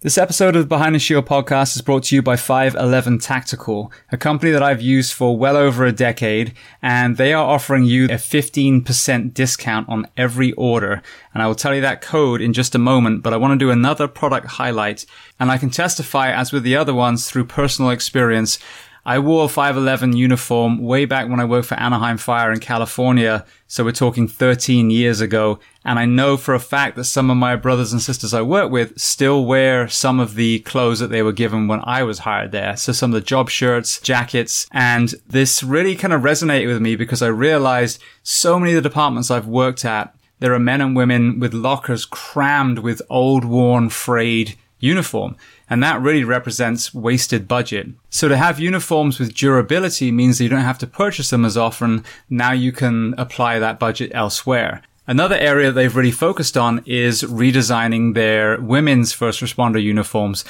This episode of the Behind the Shield podcast is brought to you by 511 Tactical, a company that I've used for well over a decade, and they are offering you a 15% discount on every order. And I will tell you that code in just a moment, but I want to do another product highlight. And I can testify, as with the other ones, through personal experience, I wore a 511 uniform way back when I worked for Anaheim Fire in California. So we're talking 13 years ago. And I know for a fact that some of my brothers and sisters I work with still wear some of the clothes that they were given when I was hired there. So some of the job shirts, jackets, and this really kind of resonated with me because I realized so many of the departments I've worked at, there are men and women with lockers crammed with old, worn, frayed uniform. And that really represents wasted budget. So to have uniforms with durability means that you don't have to purchase them as often. Now you can apply that budget elsewhere. Another area they've really focused on is redesigning their women's first responder uniforms.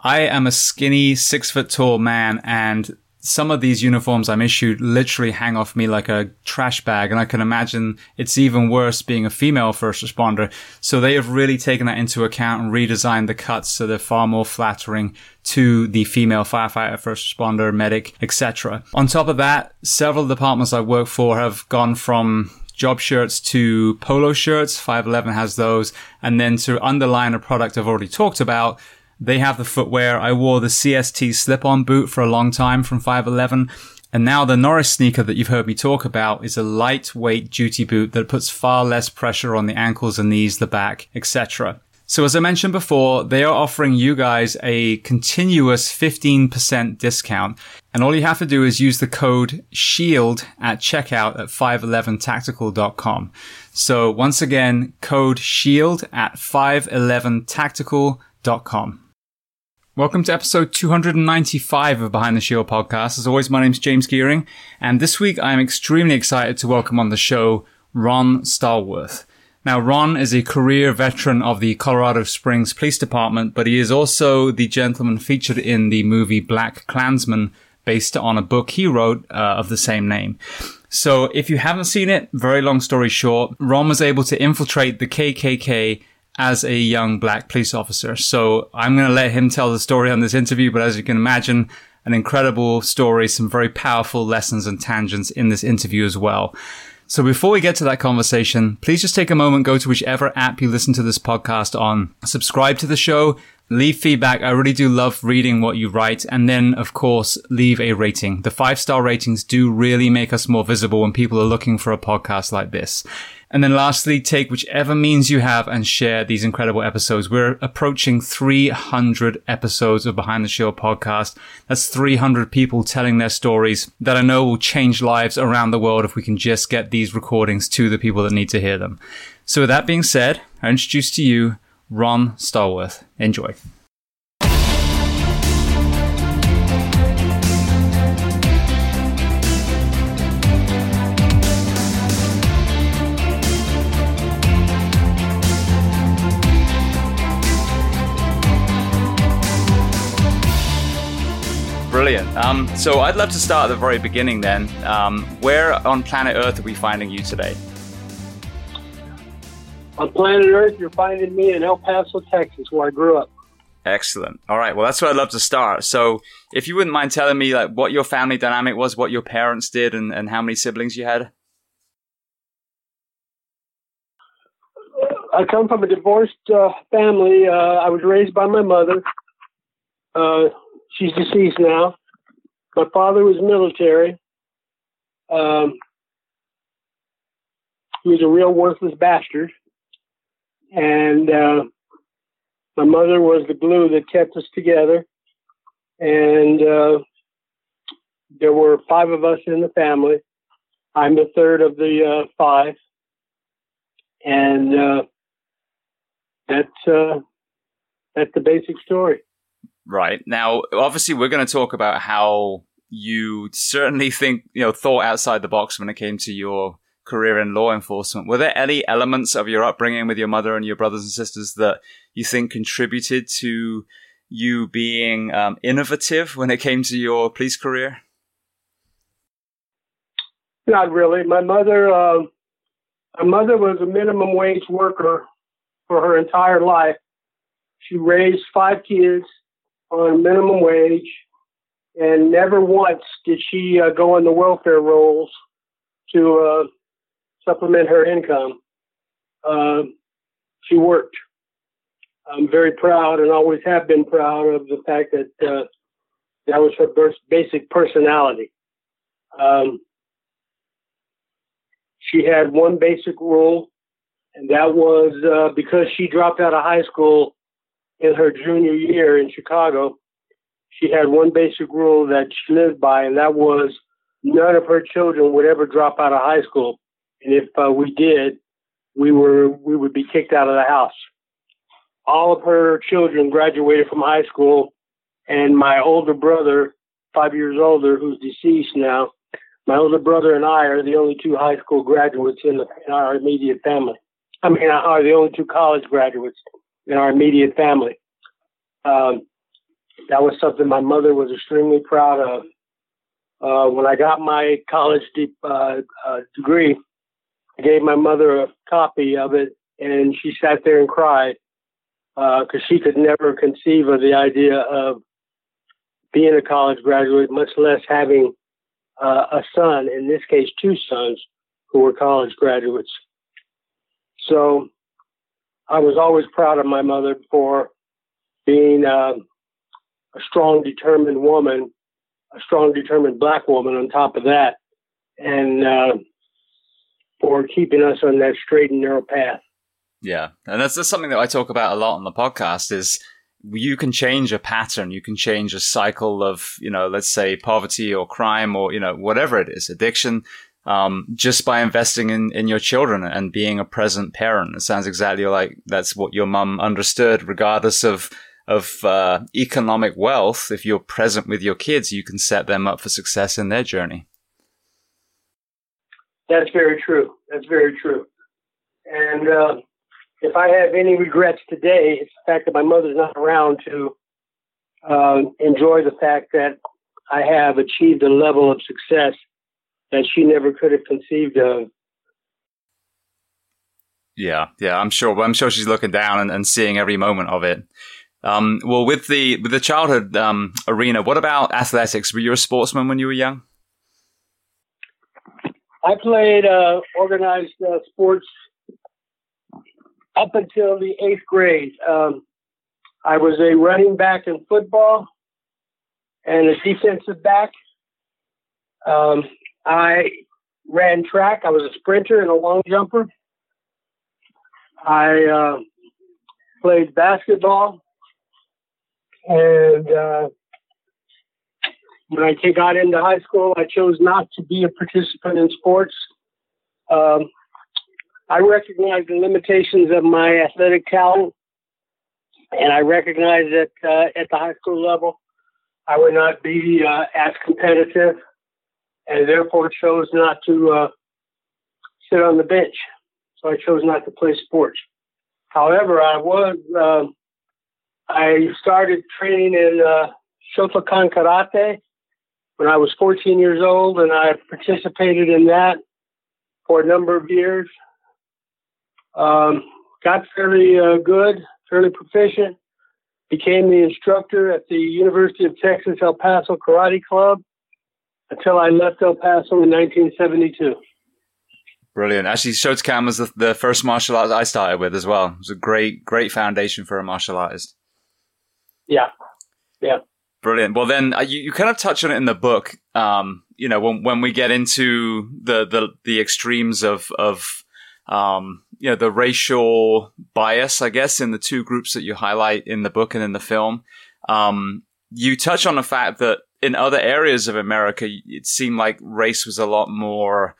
I am a skinny, six foot tall man and some of these uniforms I'm issued literally hang off me like a trash bag. And I can imagine it's even worse being a female first responder. So they have really taken that into account and redesigned the cuts so they're far more flattering to the female firefighter, first responder, medic, etc. On top of that, several departments I work for have gone from job shirts to polo shirts. 511 has those. And then to underline a product I've already talked about, they have the footwear. I wore the CST slip-on boot for a long time from 511. And now the Norris sneaker that you've heard me talk about is a lightweight duty boot that puts far less pressure on the ankles and knees, the back, etc. So as I mentioned before, they are offering you guys a continuous 15% discount. And all you have to do is use the code SHIELD at checkout at 511tactical.com. So once again, code SHIELD at 511tactical.com. Welcome to episode 295 of Behind the Shield podcast. As always, my name is James Geering, and this week I am extremely excited to welcome on the show Ron Stallworth. Now, Ron is a career veteran of the Colorado Springs Police Department, but he is also the gentleman featured in the movie BlacKkKlansman, based on a book he wrote uh, of the same name. So, if you haven't seen it, very long story short, Ron was able to infiltrate the KKK as a young black police officer. So I'm going to let him tell the story on this interview, but as you can imagine, an incredible story, some very powerful lessons and tangents in this interview as well. So before we get to that conversation, please just take a moment, go to whichever app you listen to this podcast on, subscribe to the show, leave feedback. I really do love reading what you write. And then, of course, leave a rating. The five star ratings do really make us more visible when people are looking for a podcast like this. And then lastly, take whichever means you have and share these incredible episodes. We're approaching 300 episodes of Behind the Shield podcast. That's 300 people telling their stories that I know will change lives around the world if we can just get these recordings to the people that need to hear them. So with that being said, I introduce to you Ron Stallworth. Enjoy. Brilliant. Um, so I'd love to start at the very beginning then. Um, where on planet Earth are we finding you today? On planet Earth, you're finding me in El Paso, Texas, where I grew up. Excellent. All right. Well, that's where I'd love to start. So, if you wouldn't mind telling me like what your family dynamic was, what your parents did, and, and how many siblings you had. I come from a divorced uh, family. Uh, I was raised by my mother. Uh, she's deceased now. My father was military. Um, he was a real worthless bastard. And uh, my mother was the glue that kept us together. And uh, there were five of us in the family. I'm the third of the uh, five. And uh, that's, uh, that's the basic story. Right. Now, obviously, we're going to talk about how you certainly think, you know, thought outside the box when it came to your career in law enforcement. Were there any elements of your upbringing with your mother and your brothers and sisters that you think contributed to you being um, innovative when it came to your police career? Not really. My mother, uh, my mother was a minimum wage worker for her entire life. She raised five kids on minimum wage, and never once did she uh, go on the welfare rolls to uh, supplement her income. Uh, she worked. I'm very proud and always have been proud of the fact that uh, that was her basic personality. Um, she had one basic rule, and that was uh, because she dropped out of high school in her junior year in Chicago. She had one basic rule that she lived by, and that was none of her children would ever drop out of high school. And if uh, we did, we were we would be kicked out of the house. All of her children graduated from high school, and my older brother, five years older, who's deceased now, my older brother and I are the only two high school graduates in, the, in our immediate family. I mean, are the only two college graduates in our immediate family. Um, that was something my mother was extremely proud of. Uh, when I got my college de- uh, uh, degree, I gave my mother a copy of it, and she sat there and cried because uh, she could never conceive of the idea of being a college graduate, much less having uh, a son, in this case, two sons who were college graduates. So I was always proud of my mother for being uh, a strong, determined woman, a strong, determined black woman on top of that, and uh, for keeping us on that straight and narrow path. Yeah, and that's, that's something that I talk about a lot on the podcast. Is you can change a pattern, you can change a cycle of, you know, let's say poverty or crime or, you know, whatever it is, addiction, um, just by investing in, in your children and being a present parent. It sounds exactly like that's what your mum understood, regardless of, of, uh, economic wealth. If you're present with your kids, you can set them up for success in their journey. That's very true. That's very true. And, uh, if I have any regrets today, it's the fact that my mother's not around to uh, enjoy the fact that I have achieved a level of success that she never could have conceived of. Yeah, yeah, I'm sure. I'm sure she's looking down and, and seeing every moment of it. Um, well, with the with the childhood um, arena, what about athletics? Were you a sportsman when you were young? I played uh, organized uh, sports up until the eighth grade. Um, I was a running back in football and a defensive back. Um, I ran track. I was a sprinter and a long jumper. I uh, played basketball, and uh, when I got into high school, I chose not to be a participant in sports. Um, I recognized the limitations of my athletic talent, and I recognized that uh, at the high school level, I would not be uh, as competitive, and therefore chose not to uh, sit on the bench. So I chose not to play sports. However, I was um, I started training in uh, Shotokan Karate when I was 14 years old, and I participated in that for a number of years. Um, got fairly uh, good, fairly proficient. Became the instructor at the University of Texas El Paso Karate Club until I left El Paso in 1972. Brilliant. Actually, Shotokan was the, the first martial arts I started with as well. It was a great, great foundation for a martial artist. Yeah. Yeah. Brilliant. Well, then uh, you, you kind of touch on it in the book. Um, you know, when, when we get into the, the, the extremes of, of, um, you know, the racial bias, I guess, in the two groups that you highlight in the book and in the film. Um, you touch on the fact that in other areas of America, it seemed like race was a lot more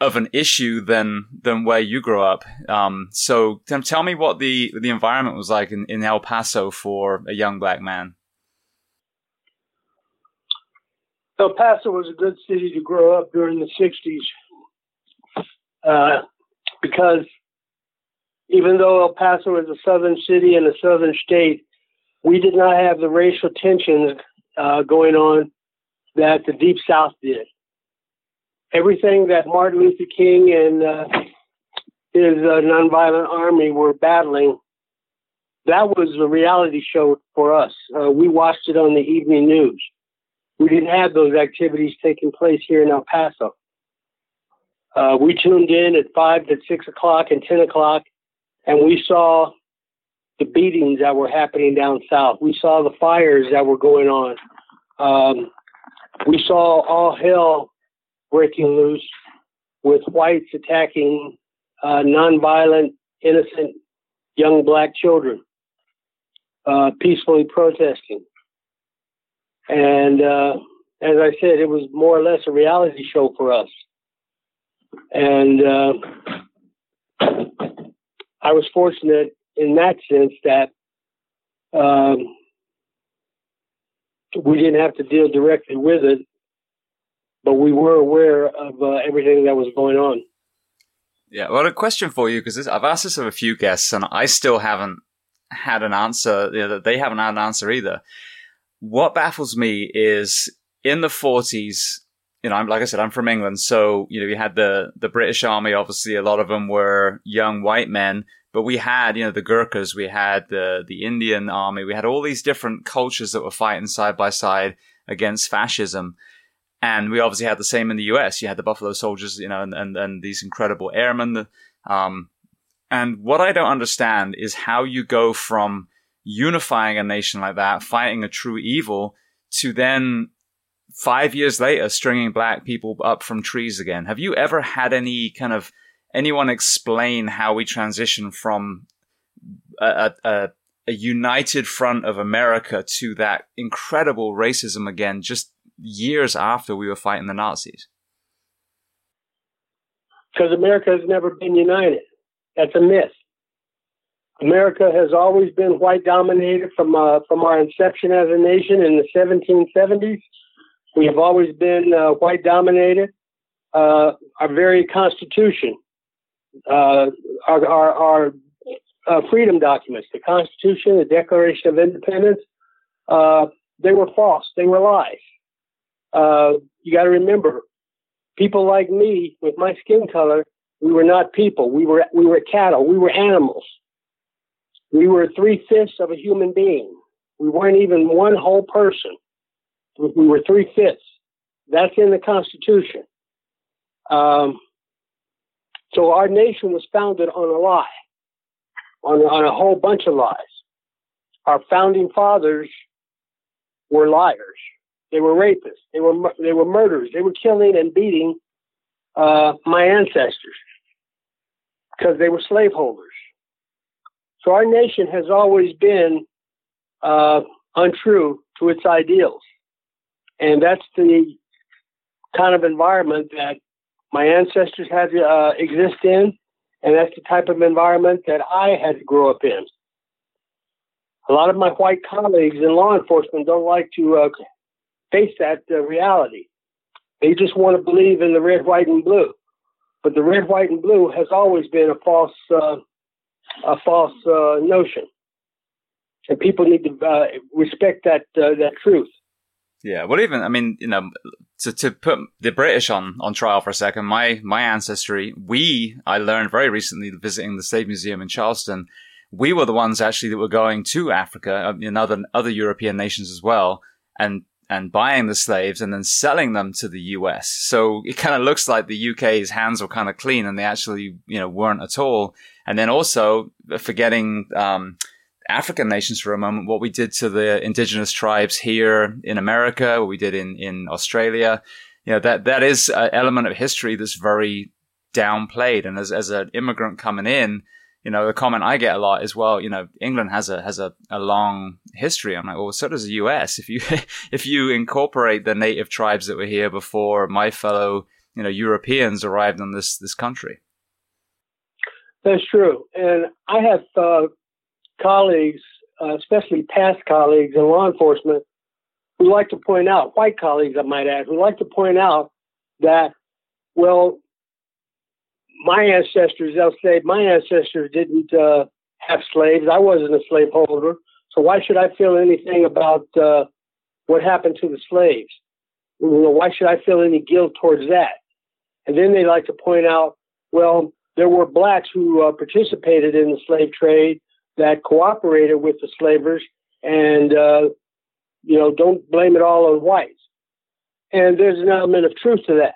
of an issue than than where you grew up. Um, so tell me what the the environment was like in, in El Paso for a young black man. El Paso was a good city to grow up during the '60s uh, because even though El Paso is a southern city and a southern state, we did not have the racial tensions uh, going on that the Deep South did. Everything that Martin Luther King and uh, his uh, nonviolent army were battling that was a reality show for us. Uh, we watched it on the evening news. We didn't have those activities taking place here in El Paso. Uh, we tuned in at five to six o'clock and ten o'clock, and we saw the beatings that were happening down south. We saw the fires that were going on. Um, we saw all hell breaking loose with whites attacking uh, nonviolent, innocent young black children, uh, peacefully protesting. And uh, as I said, it was more or less a reality show for us. And uh, I was fortunate in that sense that um, we didn't have to deal directly with it, but we were aware of uh, everything that was going on. Yeah, well, a question for you because I've asked this of a few guests, and I still haven't had an answer. You know, they haven't had an answer either. What baffles me is in the 40s, you know, I'm like I said, I'm from England, so you know, you had the the British Army. Obviously, a lot of them were young white men, but we had, you know, the Gurkhas, we had the the Indian Army, we had all these different cultures that were fighting side by side against fascism. And we obviously had the same in the US. You had the Buffalo Soldiers, you know, and, and, and these incredible airmen. Um, and what I don't understand is how you go from unifying a nation like that, fighting a true evil, to then five years later stringing black people up from trees again. Have you ever had any kind of anyone explain how we transition from a, a, a united front of America to that incredible racism again, just years after we were fighting the Nazis? Because America has never been united. That's a myth. America has always been white dominated from uh, from our inception as a nation in the 1770s we have always been uh, white dominated. Uh, our very constitution, uh, our, our, our uh, freedom documents, the Constitution, the Declaration of Independence, uh, they were false. They were lies. You got to remember, people like me with my skin color, we were not people. We were we were cattle. We were animals. We were three fifths of a human being. We weren't even one whole person. We were three fifths. That's in the Constitution. Um, so our nation was founded on a lie, on, on a whole bunch of lies. Our founding fathers were liars. They were rapists. They were they were murderers. They were killing and beating uh, my ancestors because they were slaveholders. So our nation has always been uh, untrue to its ideals. And that's the kind of environment that my ancestors had to uh, exist in, and that's the type of environment that I had to grow up in. A lot of my white colleagues in law enforcement don't like to uh, face that uh, reality. They just want to believe in the red, white, and blue. But the red, white, and blue has always been a false, uh, a false uh, notion, and people need to uh, respect that that truth. Yeah, well, even I mean, you know, to to put the British on on trial for a second, my my ancestry, we I learned very recently visiting the Slave Museum in Charleston, we were the ones actually that were going to Africa and uh, other other European nations as well, and and buying the slaves and then selling them to the US. So it kind of looks like the UK's hands were kind of clean, and they actually you know weren't at all. And then also forgetting. Um, African nations for a moment, what we did to the indigenous tribes here in America, what we did in, in Australia. You know, that, that is an element of history that's very downplayed. And as, as an immigrant coming in, you know, the comment I get a lot is, well, you know, England has a, has a, a long history. I'm like, well, so does the US. If you, if you incorporate the native tribes that were here before my fellow, you know, Europeans arrived in this, this country. That's true. And I have, uh, colleagues, uh, especially past colleagues in law enforcement, who like to point out, white colleagues, I might add, who like to point out that, well, my ancestors, they'll say, my ancestors didn't uh, have slaves. I wasn't a slaveholder. So why should I feel anything about uh, what happened to the slaves? You know, why should I feel any guilt towards that? And then they like to point out, well, there were blacks who uh, participated in the slave trade that cooperated with the slavers, and uh, you know, don't blame it all on whites. And there's an element of truth to that.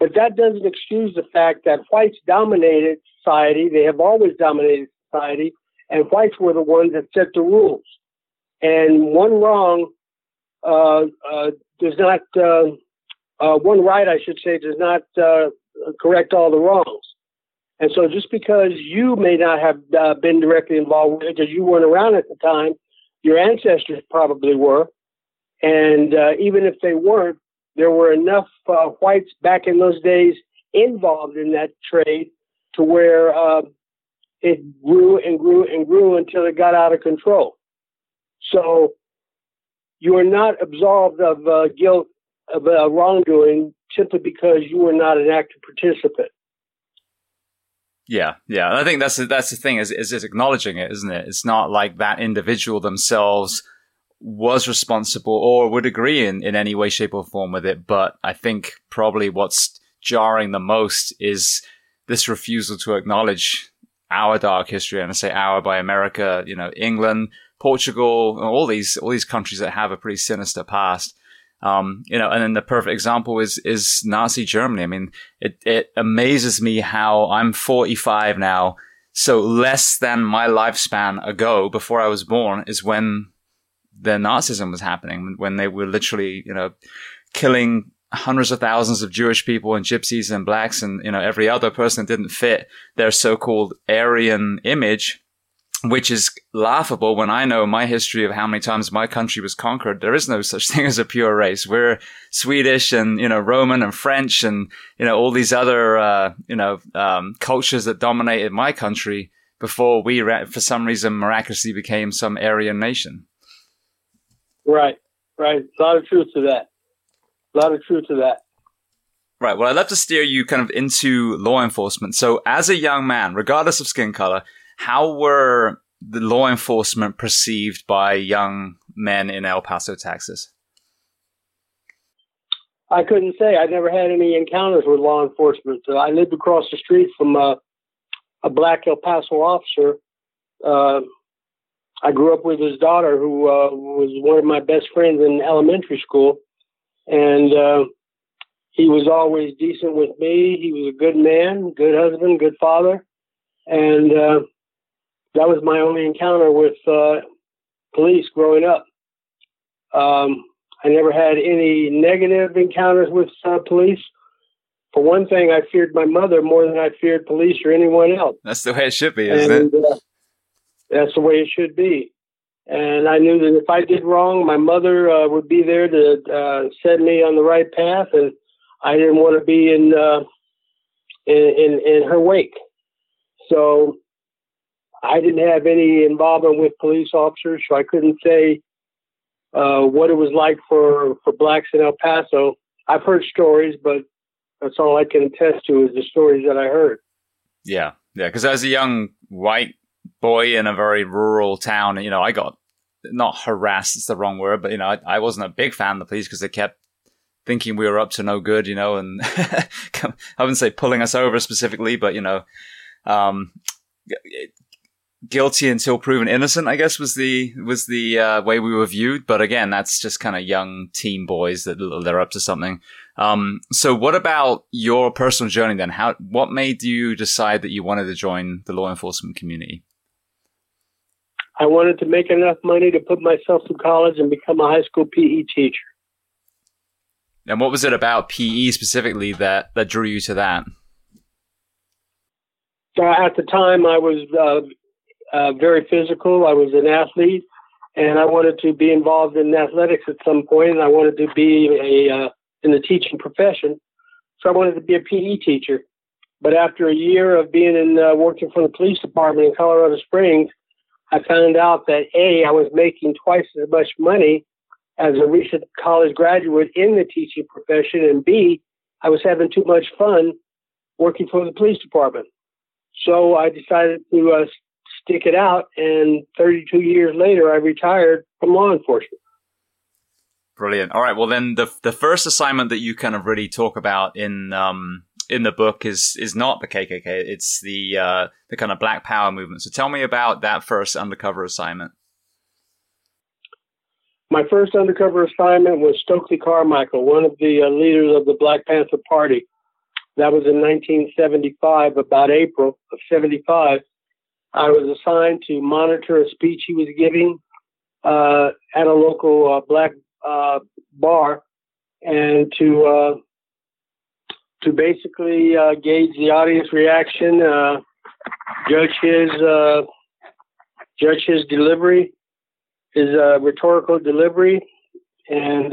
But that doesn't excuse the fact that whites dominated society. They have always dominated society, and whites were the ones that set the rules. And one wrong uh, uh, does not, uh, uh one right, I should say, does not uh, correct all the wrongs. And so just because you may not have uh, been directly involved with it because you weren't around at the time, your ancestors probably were. And even if they weren't, there were enough uh, whites back in those days involved in that trade to where uh, it grew and grew and grew until it got out of control. So you are not absolved of uh, guilt of uh, wrongdoing simply because you were not an active participant. Yeah, yeah. I think that's the, that's the thing is is acknowledging it, isn't it? It's not like that individual themselves was responsible or would agree in, in any way, shape, or form with it. But I think probably what's jarring the most is this refusal to acknowledge our dark history. And I say our by America, you know, England, Portugal, all these, all these countries that have a pretty sinister past. Um, you know, and then the perfect example is, is Nazi Germany. I mean, it, it amazes me how I'm 45 now. So less than my lifespan ago before I was born is when the Nazism was happening when they were literally, you know, killing hundreds of thousands of Jewish people and gypsies and blacks and, you know, every other person that didn't fit their so-called Aryan image, which is laughable when I know my history of how many times my country was conquered. There is no such thing as a pure race. We're Swedish and, you know, Roman and French and, you know, all these other, uh, you know, um, cultures that dominated my country before we, for some reason, miraculously became some Aryan nation. Right, right. A lot of truth to that. A lot of truth to that. Right. Well, I'd love to steer you kind of into law enforcement. So, as a young man, regardless of skin color, how were the law enforcement perceived by young men in El Paso, Texas? I couldn't say. I never had any encounters with law enforcement. Uh, I lived across the street from uh, a black El Paso officer uh, I grew up with his daughter, who uh, was one of my best friends in elementary school, and uh, he was always decent with me. He was a good man, good husband, good father, and uh, that was my only encounter with uh, police growing up. Um, I never had any negative encounters with uh, police. For one thing, I feared my mother more than I feared police or anyone else. That's the way it should be, isn't and, it? Uh, that's the way it should be. And I knew that if I did wrong, my mother uh, would be there to uh, set me on the right path, and I didn't want to be in, uh, in in in her wake. So I didn't have any involvement with police officers, so I couldn't say uh, what it was like for for blacks in El Paso. I've heard stories, but that's all I can attest to is the stories that I heard. Yeah, yeah. Because as a young white boy in a very rural town, you know, I got not harassed, it's the wrong word, but, you know, I, I wasn't a big fan of the police because they kept thinking we were up to no good, you know, and I wouldn't say pulling us over specifically, but, you know, um, guilty until proven innocent, I guess was the, was the, uh, way we were viewed. But again, that's just kind of young teen boys that they're up to something. Um, so what about your personal journey then? How, what made you decide that you wanted to join the law enforcement community? I wanted to make enough money to put myself through college and become a high school PE teacher. And what was it about PE specifically that, that drew you to that? Uh, at the time, I was uh, uh, very physical. I was an athlete, and I wanted to be involved in athletics at some point. And I wanted to be a uh, in the teaching profession, so I wanted to be a PE teacher. But after a year of being in uh, working for the police department in Colorado Springs, I found out that A, I was making twice as much money as a recent college graduate in the teaching profession, and B, I was having too much fun working for the police department. So I decided to uh, stick it out, and 32 years later, I retired from law enforcement. Brilliant. All right. Well, then the the first assignment that you kind of really talk about in um, in the book is is not the KKK. It's the uh, the kind of Black Power movement. So tell me about that first undercover assignment. My first undercover assignment was Stokely Carmichael, one of the uh, leaders of the Black Panther Party. That was in 1975, about April of 75. I was assigned to monitor a speech he was giving uh, at a local uh, black uh, bar and to uh, to basically uh, gauge the audience reaction, uh, judge his judge his delivery, his rhetorical delivery, and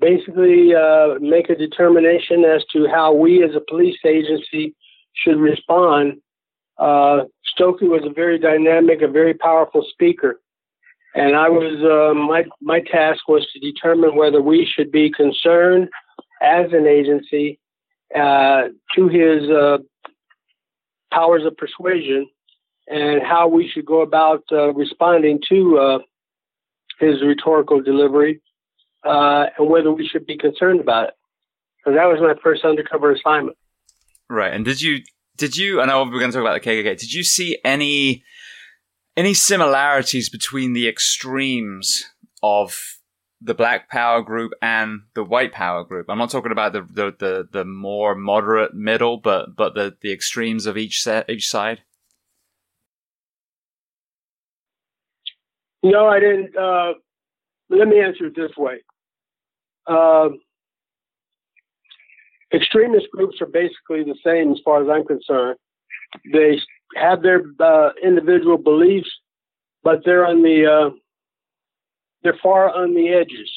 basically make a determination as to how we as a police agency should respond. Uh, Stokely was a very dynamic, a very powerful speaker, and I was uh, my my task was to determine whether we should be concerned as an agency uh, to his uh, powers of persuasion and how we should go about uh, responding to uh, his rhetorical delivery uh, and whether we should be concerned about it. So that was my first undercover assignment. Right. And did you did you? I know we're going to talk about the KKK. Did you see any any similarities between the extremes of the Black Power group and the White Power group? I'm not talking about the the the, the more moderate middle, but but the the extremes of each set each side. No, I didn't. Uh, let me answer it this way. Uh, extremist groups are basically the same as far as I'm concerned. They have their uh, individual beliefs, but they're on the uh, they're far on the edges,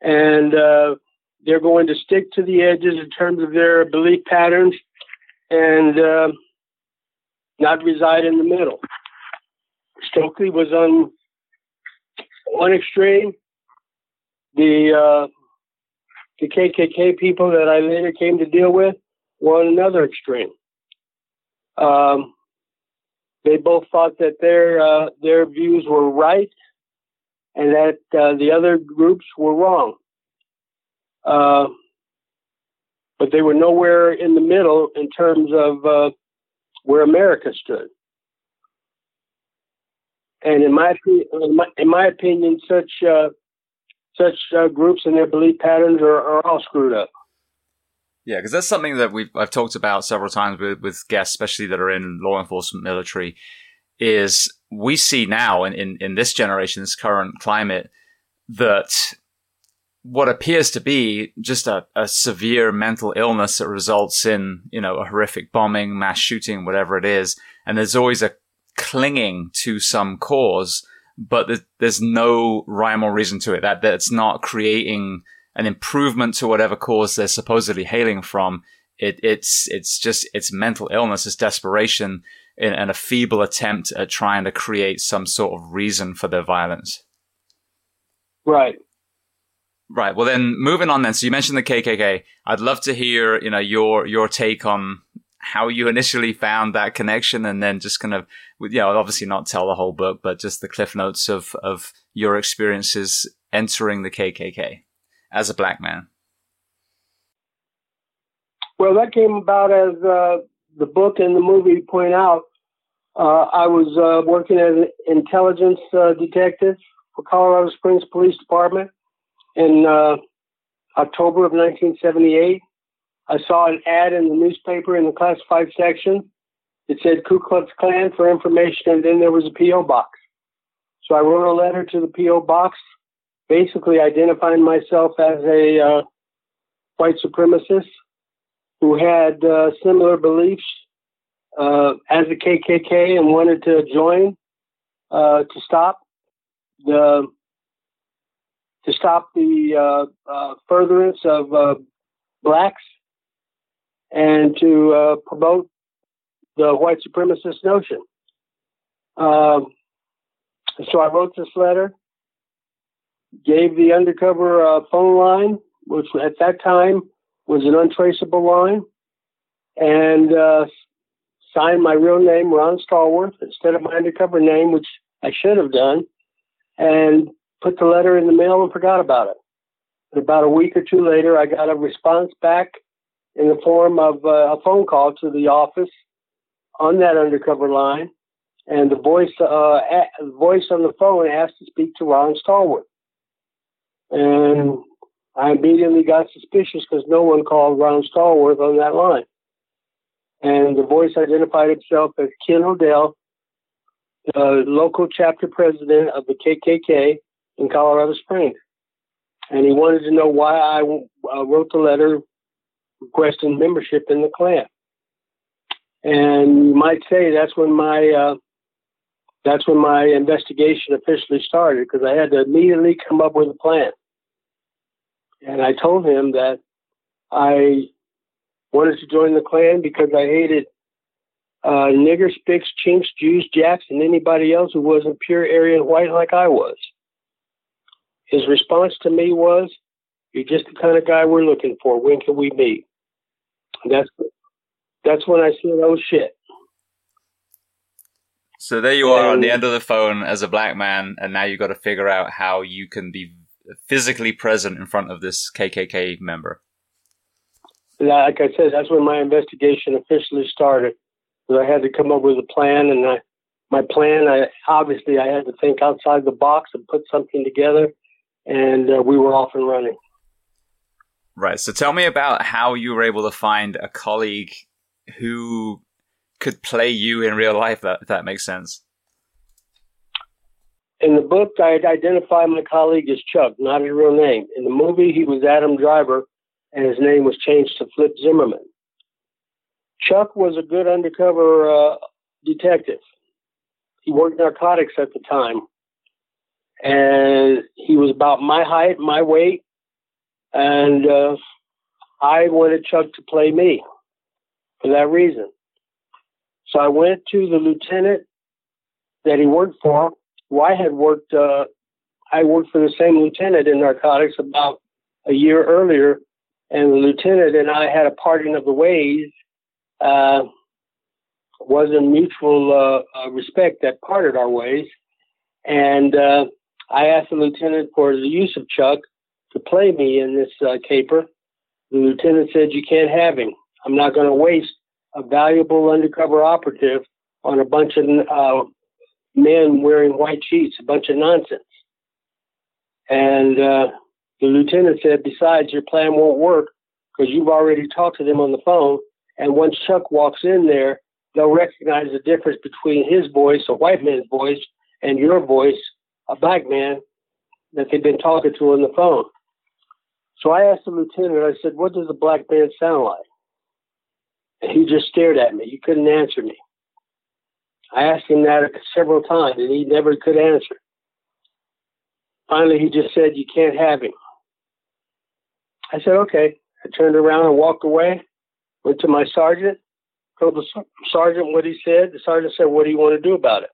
and uh, they're going to stick to the edges in terms of their belief patterns, and uh, not reside in the middle. Stokely was on one extreme. The uh, the KKK people that I later came to deal with were on another extreme. Um, they both thought that their uh, their views were right, and that uh, the other groups were wrong. Uh, but they were nowhere in the middle in terms of uh, where America stood. And in my in my, in my opinion, such uh, such uh, groups and their belief patterns are, are all screwed up. Yeah, because that's something that we've I've talked about several times with, with guests, especially that are in law enforcement, military. Is we see now in, in, in this generation, this current climate, that what appears to be just a, a severe mental illness that results in, you know, a horrific bombing, mass shooting, whatever it is. And there's always a clinging to some cause but there's no rhyme or reason to it. That that's not creating an improvement to whatever cause they're supposedly hailing from. It, it's it's just it's mental illness, it's desperation, and a feeble attempt at trying to create some sort of reason for their violence. Right. Right. Well, then moving on. Then, so you mentioned the KKK. I'd love to hear, you know, your your take on how you initially found that connection and then just kind of, you know, obviously not tell the whole book, but just the cliff notes of, of your experiences entering the KKK as a black man. Well, that came about as uh, the book and the movie point out. Uh, I was uh, working as an intelligence uh, detective for Colorado Springs Police Department in uh, October of 1978. I saw an ad in the newspaper in the classified section. It said Ku Klux Klan for information, and then there was a P.O. box. So I wrote a letter to the P.O. box, basically identifying myself as a uh, white supremacist who had uh, similar beliefs uh, as the KKK and wanted to join uh, to stop the to stop the uh, uh, furtherance of blacks and to uh, promote the white supremacist notion. Um, so I wrote this letter, gave the undercover uh, phone line, which at that time was an untraceable line, and uh, signed my real name, Ron Stallworth, instead of my undercover name, which I should have done, and put the letter in the mail and forgot about it. And about a week or two later, I got a response back in the form of uh, a phone call to the office on that undercover line, and the voice uh, a- voice on the phone asked to speak to Ron Stallworth, and I immediately got suspicious because no one called Ron Stallworth on that line, and the voice identified himself as Ken O'Dell, the local chapter president of the KKK in Colorado Springs, and he wanted to know why I uh, wrote the letter requesting membership in the Klan. And you might say that's when my uh, that's when my investigation officially started because I had to immediately come up with a plan. And I told him that I wanted to join the Klan because I hated uh, niggers, spics, chinks, Jews, jacks, and anybody else who wasn't pure Aryan white like I was. His response to me was, "You're just the kind of guy we're looking for. When can we meet?" That's that's when I said, "Oh shit." So there you are on the end of the phone as a black man, and now you've got to figure out how you can be physically present in front of this KKK member. Like I said, that's when my investigation officially started. I had to come up with a plan, and I, my plan, I obviously I had to think outside the box and put something together, and uh, we were off and running. Right. So tell me about how you were able to find a colleague who could play you in real life. That if that makes sense. In the book, I identify my colleague as Chuck, not his real name. In the movie, he was Adam Driver, and his name was changed to Flip Zimmerman. Chuck was a good undercover uh, detective. He worked narcotics at the time, and he was about my height, my weight, and uh, I wanted Chuck to play me for that reason. So I went to the lieutenant that he worked for. Who I had worked. Uh, I worked for the same lieutenant in narcotics about a year earlier, and the lieutenant and I had a parting of the ways. Uh, was in mutual uh, uh, respect that parted our ways, and uh, I asked the lieutenant for the use of Chuck to play me in this uh, caper. The lieutenant said, "You can't have him. I'm not going to waste a valuable undercover operative on a bunch of uh, men wearing white sheets, a bunch of nonsense." And uh, the lieutenant said, "Besides, your plan won't work because you've already talked to them on the phone, and once Chuck walks in there, they'll recognize the difference between his voice, a white man's voice, and your voice, a black man that they've been talking to on the phone." So I asked the lieutenant, I said, What does a black man sound like? And he just stared at me. He couldn't answer me. I asked him that several times, and he never could answer. Finally, he just said, You can't have him. I said, Okay. I turned around and walked away, went to my sergeant, told the sergeant what he said. The sergeant said, What do you want to do about it?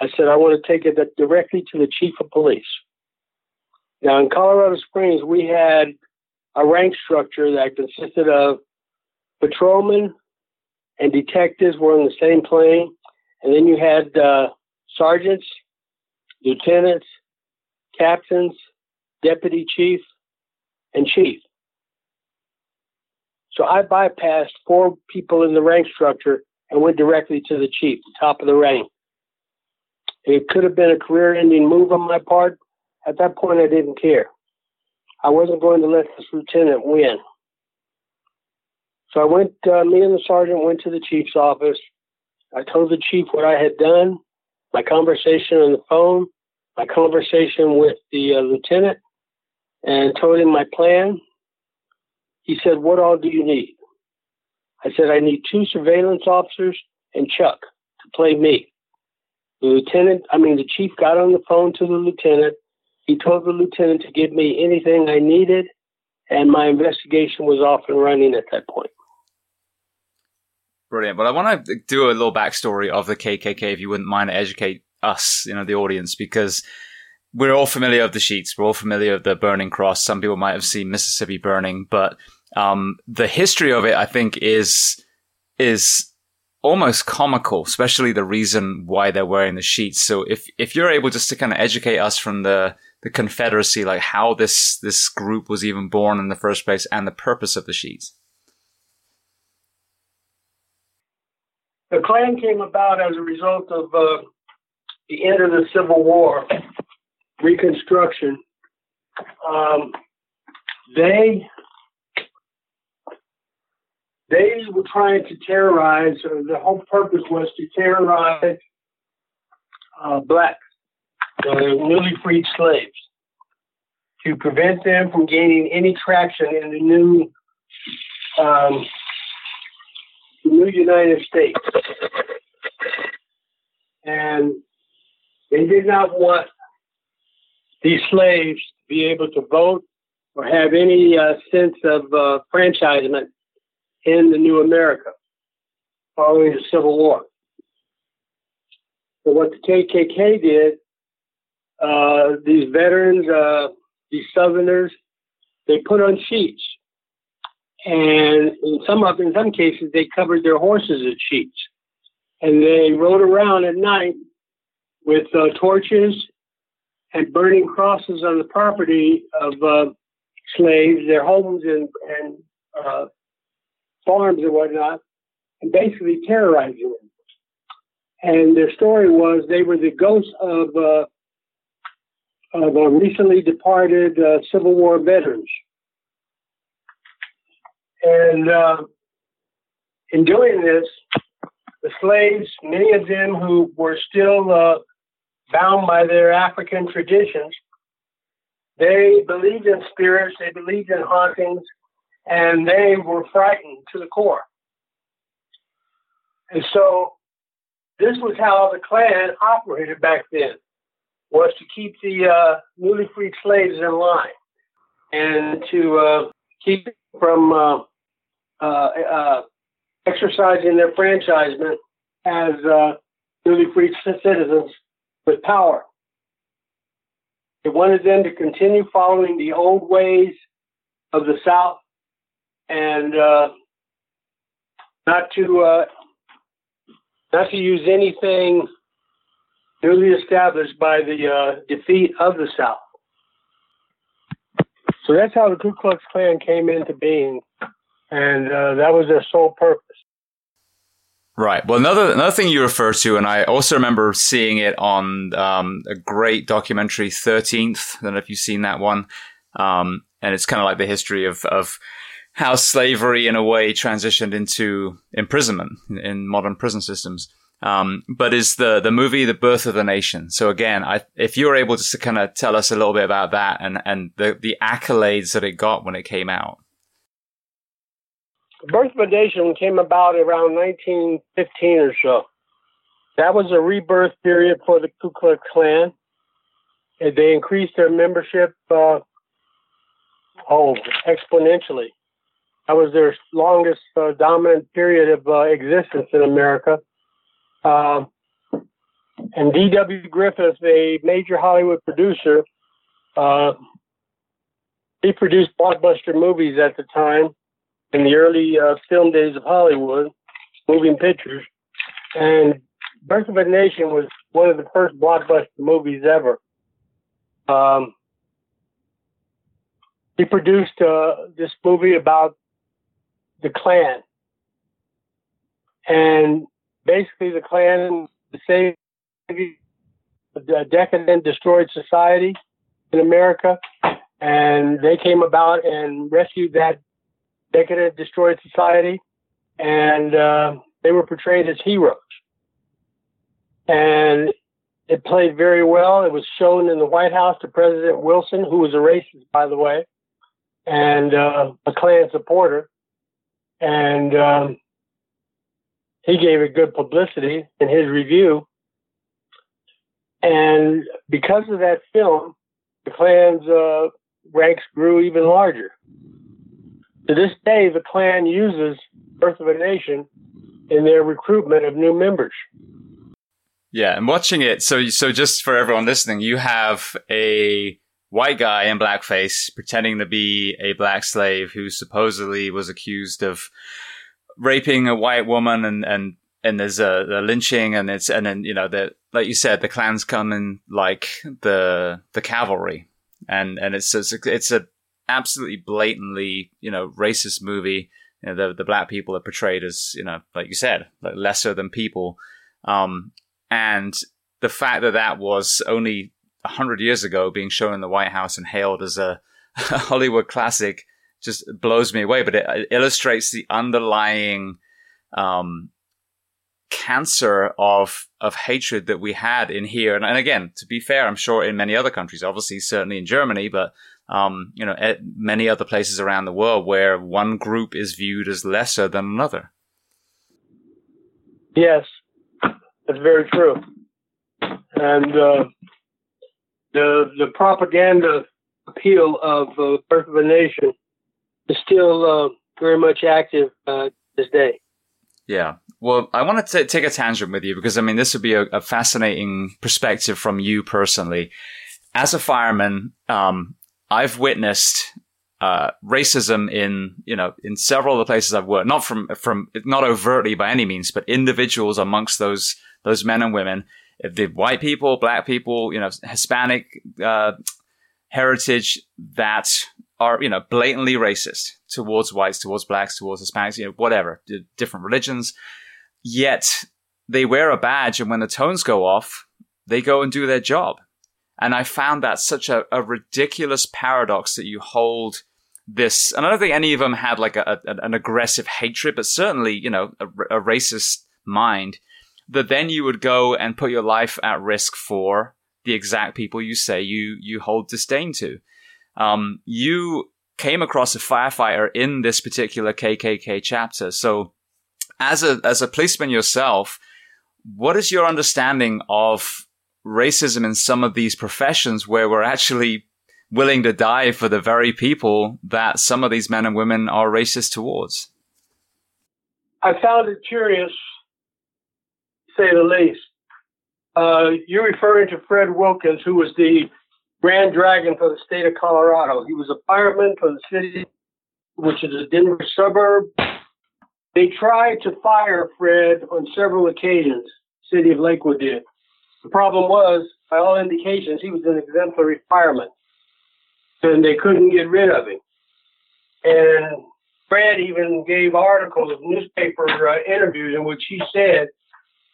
I said, I want to take it directly to the chief of police. Now, in Colorado Springs, we had a rank structure that consisted of patrolmen and detectives were on the same plane, and then you had uh, sergeants, lieutenants, captains, deputy chief, and chief. So I bypassed four people in the rank structure and went directly to the chief, the top of the rank. It could have been a career ending move on my part, at that point, I didn't care. I wasn't going to let this lieutenant win. So I went, uh, me and the sergeant went to the chief's office. I told the chief what I had done, my conversation on the phone, my conversation with the uh, lieutenant, and told him my plan. He said, What all do you need? I said, I need two surveillance officers and Chuck to play me. The lieutenant, I mean, the chief got on the phone to the lieutenant he told the lieutenant to give me anything I needed, and my investigation was off and running at that point. Brilliant. But I want to do a little backstory of the KKK, if you wouldn't mind, to educate us, you know, the audience, because we're all familiar of the sheets. We're all familiar of the Burning Cross. Some people might have seen Mississippi burning, but um, the history of it, I think, is is almost comical, especially the reason why they're wearing the sheets. So if if you're able just to kind of educate us from the the Confederacy, like how this this group was even born in the first place, and the purpose of the sheets. The Klan came about as a result of uh, the end of the Civil War, Reconstruction. Um, they they were trying to terrorize. Uh, the whole purpose was to terrorize uh, blacks, newly freed slaves, to prevent them from gaining any traction in the new um, new United States. And they did not want these slaves to be able to vote or have any uh, sense of uh, franchisement in the new America following the Civil War. So what the KKK did, uh, these veterans, uh, these Southerners, they put on sheets, and in some of in some cases they covered their horses in sheets, and they rode around at night with uh, torches and burning crosses on the property of uh, slaves, their homes and, and uh, farms and whatnot, and basically terrorizing them. And their story was they were the ghosts of uh, of uh, recently departed uh, Civil War veterans. And uh, in doing this, the slaves, many of them who were still uh, bound by their African traditions, they believed in spirits, they believed in hauntings, and they were frightened to the core. And so this was how the Klan operated back then, was to keep the uh, newly freed slaves in line and to uh, keep from uh, uh, exercising their franchisement as uh, newly freed citizens with power. They wanted them to continue following the old ways of the South and uh, not to uh, not to use anything newly established by the uh, defeat of the South. So that's how the Ku Klux Klan came into being, and uh, that was their sole purpose. Right. Well, another another thing you refer to, and I also remember seeing it on um, a great documentary, Thirteenth. I don't know if you've seen that one. Um, and it's kind of like the history of of how slavery in a way transitioned into imprisonment in modern prison systems. Um, but is the, the movie The Birth of the Nation. So again, I, if you're able to kind of tell us a little bit about that and, and the, the accolades that it got when it came out. Birth of a Nation came about around 1915 or so. That was a rebirth period for the Ku Klux Klan. And they increased their membership, uh, oh, exponentially. That was their longest uh, dominant period of uh, existence in America. Uh, and D.W. Griffith, a major Hollywood producer, uh, he produced blockbuster movies at the time in the early uh, film days of Hollywood, moving pictures. And Birth of a Nation was one of the first blockbuster movies ever. Um, he produced uh, this movie about the Klan. And basically, the Klan saved a decadent, destroyed society in America. And they came about and rescued that decadent, destroyed society. And uh, they were portrayed as heroes. And it played very well. It was shown in the White House to President Wilson, who was a racist, by the way, and uh, a Klan supporter and um, he gave it good publicity in his review. And because of that film, the Klan's uh, ranks grew even larger. To this day, the Klan uses Birth of a Nation in their recruitment of new members. Yeah, and watching it, so so just for everyone listening, you have a white guy in blackface pretending to be a black slave who supposedly was accused of raping a white woman and, and, and there's a, a lynching and it's, and then, you know, the, like you said, the Klans come in like the, the cavalry and, and it's, it's, it's a absolutely blatantly, you know, racist movie. you know, the the black people are portrayed as you know, like you said, like lesser than people, um, and the fact that that was only hundred years ago being shown in the White House and hailed as a, a Hollywood classic just blows me away. But it, it illustrates the underlying um, cancer of of hatred that we had in here. And, and, again, to be fair, I'm sure in many other countries, obviously, certainly in Germany, but um, you know, at many other places around the world where one group is viewed as lesser than another. Yes, that's very true. And uh, the the propaganda appeal of uh, Birth of a Nation is still uh, very much active uh, this day. Yeah. Well, I want to take a tangent with you because I mean, this would be a, a fascinating perspective from you personally. As a fireman, um, I've witnessed uh, racism in you know in several of the places I've worked. Not from from not overtly by any means, but individuals amongst those those men and women, the white people, black people, you know, Hispanic uh, heritage that are you know blatantly racist towards whites, towards blacks, towards Hispanics, you know, whatever, different religions. Yet they wear a badge, and when the tones go off, they go and do their job. And I found that such a, a ridiculous paradox that you hold this, and I don't think any of them had like a, a, an aggressive hatred, but certainly, you know, a, a racist mind, that then you would go and put your life at risk for the exact people you say you, you hold disdain to. Um, you came across a firefighter in this particular KKK chapter. So as a, as a policeman yourself, what is your understanding of racism in some of these professions where we're actually willing to die for the very people that some of these men and women are racist towards? I found it curious, say the least. Uh, you're referring to Fred Wilkins, who was the Grand Dragon for the state of Colorado. He was a fireman for the city, which is a Denver suburb. They tried to fire Fred on several occasions. City of Lakewood did. The problem was, by all indications, he was an exemplary fireman, and they couldn't get rid of him. And Fred even gave articles, newspaper uh, interviews, in which he said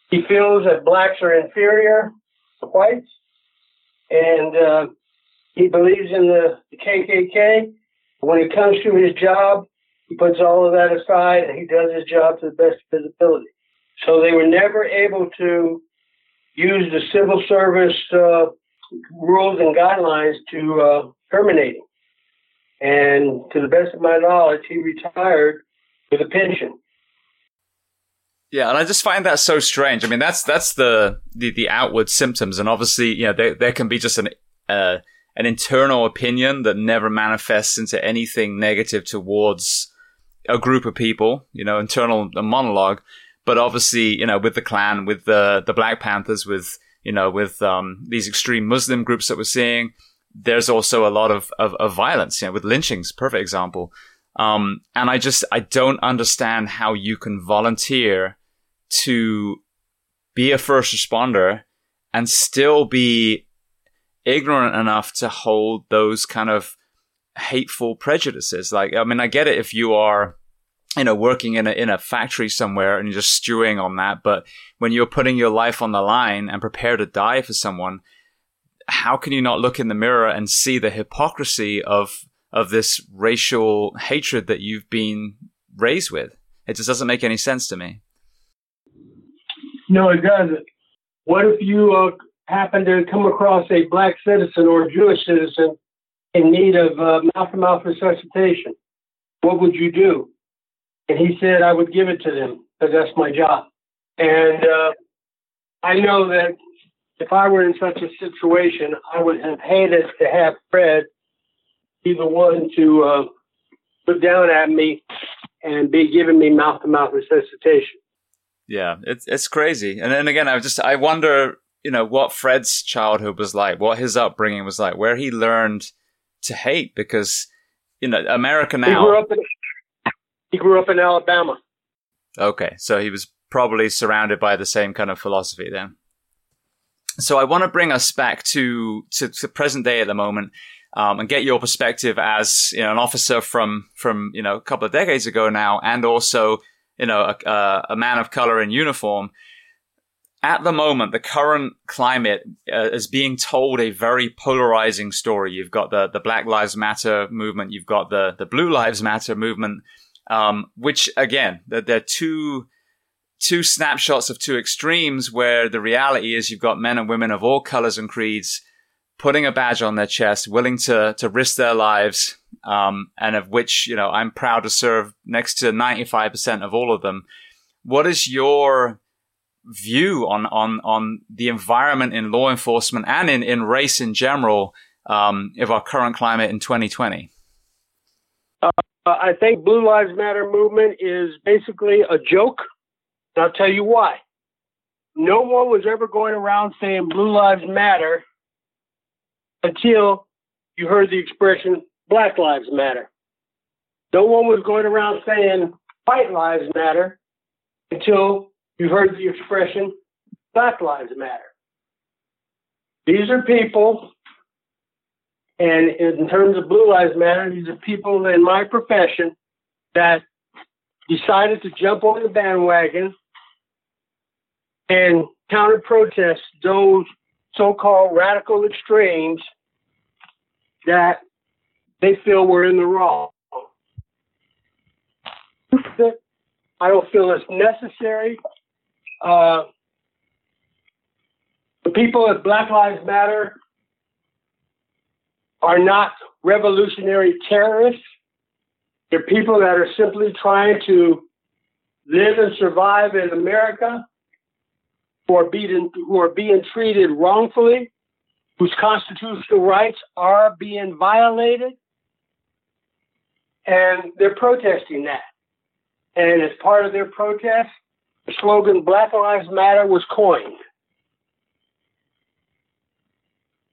he feels that blacks are inferior to whites, and uh, he believes in the, the KKK. When it comes to his job, he puts all of that aside and he does his job to the best of his ability. So they were never able to use the civil service uh, rules and guidelines to uh, terminate him. And to the best of my knowledge, he retired with a pension. Yeah, and I just find that so strange. I mean, that's that's the the, the outward symptoms, and obviously, you know, there there can be just an uh, an internal opinion that never manifests into anything negative towards a group of people, you know, internal monologue. But obviously, you know, with the Klan, with the, the Black Panthers, with, you know, with, um, these extreme Muslim groups that we're seeing, there's also a lot of, of, of violence, you know, with lynchings, perfect example. Um, and I just, I don't understand how you can volunteer to be a first responder and still be ignorant enough to hold those kind of hateful prejudices. Like, I mean, I get it if you are, you know, working in a, in a factory somewhere and just stewing on that. But when you're putting your life on the line and prepare to die for someone, how can you not look in the mirror and see the hypocrisy of, of this racial hatred that you've been raised with? It just doesn't make any sense to me. No, it doesn't. What if you uh, happen to come across a black citizen or a Jewish citizen in need of uh, mouth-to-mouth resuscitation, what would you do? And he said, I would give it to them because that's my job. And uh, I know that if I were in such a situation, I would have hated to have Fred be the one to uh, look down at me and be giving me mouth-to-mouth resuscitation. Yeah, it's it's crazy. And then again, I just I wonder you know, what Fred's childhood was like, what his upbringing was like, where he learned to hate because, you know, America now. He grew up in, he grew up in Alabama. Okay. So he was probably surrounded by the same kind of philosophy then. So I want to bring us back to, to, to present day at the moment. um, and get your perspective as you know an officer from from you know a couple of decades ago now, and also you know a, a man of color in uniform. At the moment, the current climate uh, is being told a very polarizing story. You've got the the Black Lives Matter movement, you've got the the Blue Lives Matter movement, um, which again, they're, they're two two snapshots of two extremes where the reality is you've got men and women of all colors and creeds putting a badge on their chest, willing to to risk their lives, um, and of which you know I'm proud to serve next to 95% of all of them. What is your view on on on the environment in law enforcement and in in race in general um, of our current climate in 2020? Uh, I think Blue Lives Matter movement is basically a joke. And I'll tell you why. No one was ever going around saying Blue Lives Matter until you heard the expression Black Lives Matter. No one was going around saying White Lives Matter until you heard the expression Black Lives Matter. These are people, and in terms of Blue Lives Matter, these are people in my profession that decided to jump on the bandwagon and counter protest those so called radical extremes that they feel we're in the wrong. I don't feel it's necessary. Uh, the people at Black Lives Matter are not revolutionary terrorists. They're people that are simply trying to live and survive in America who are being, who are being treated wrongfully, whose constitutional rights are being violated, and they're protesting that. And as part of their protest, the slogan Black Lives Matter was coined.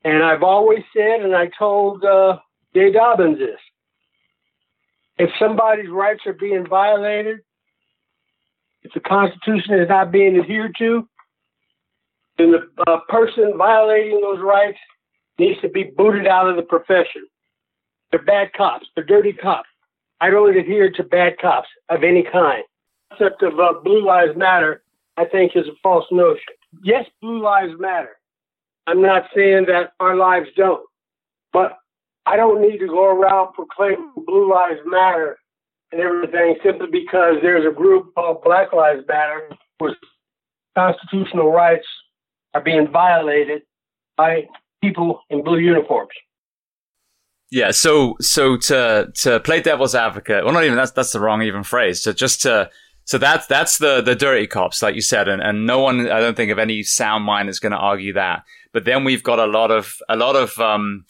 And I've always said, and I told uh, Jay Dobyns this if somebody's rights are being violated, if the Constitution is not being adhered to, then the uh, person violating those rights needs to be booted out of the profession. They're bad cops. They're dirty cops. I don't adhere to bad cops of any kind. The concept of uh, Blue Lives Matter, I think, is a false notion. Yes, Blue Lives Matter. I'm not saying that our lives don't, but I don't need to go around proclaiming Blue Lives Matter and everything simply because there's a group called Black Lives Matter whose constitutional rights are being violated by people in blue uniforms. Yeah, so so to to play devil's advocate, well, not even that's that's the wrong even phrase. So just to so that's that's the the dirty cops, like you said, and, and no one, I don't think of any sound mind is going to argue that. But then we've got a lot of a lot of um,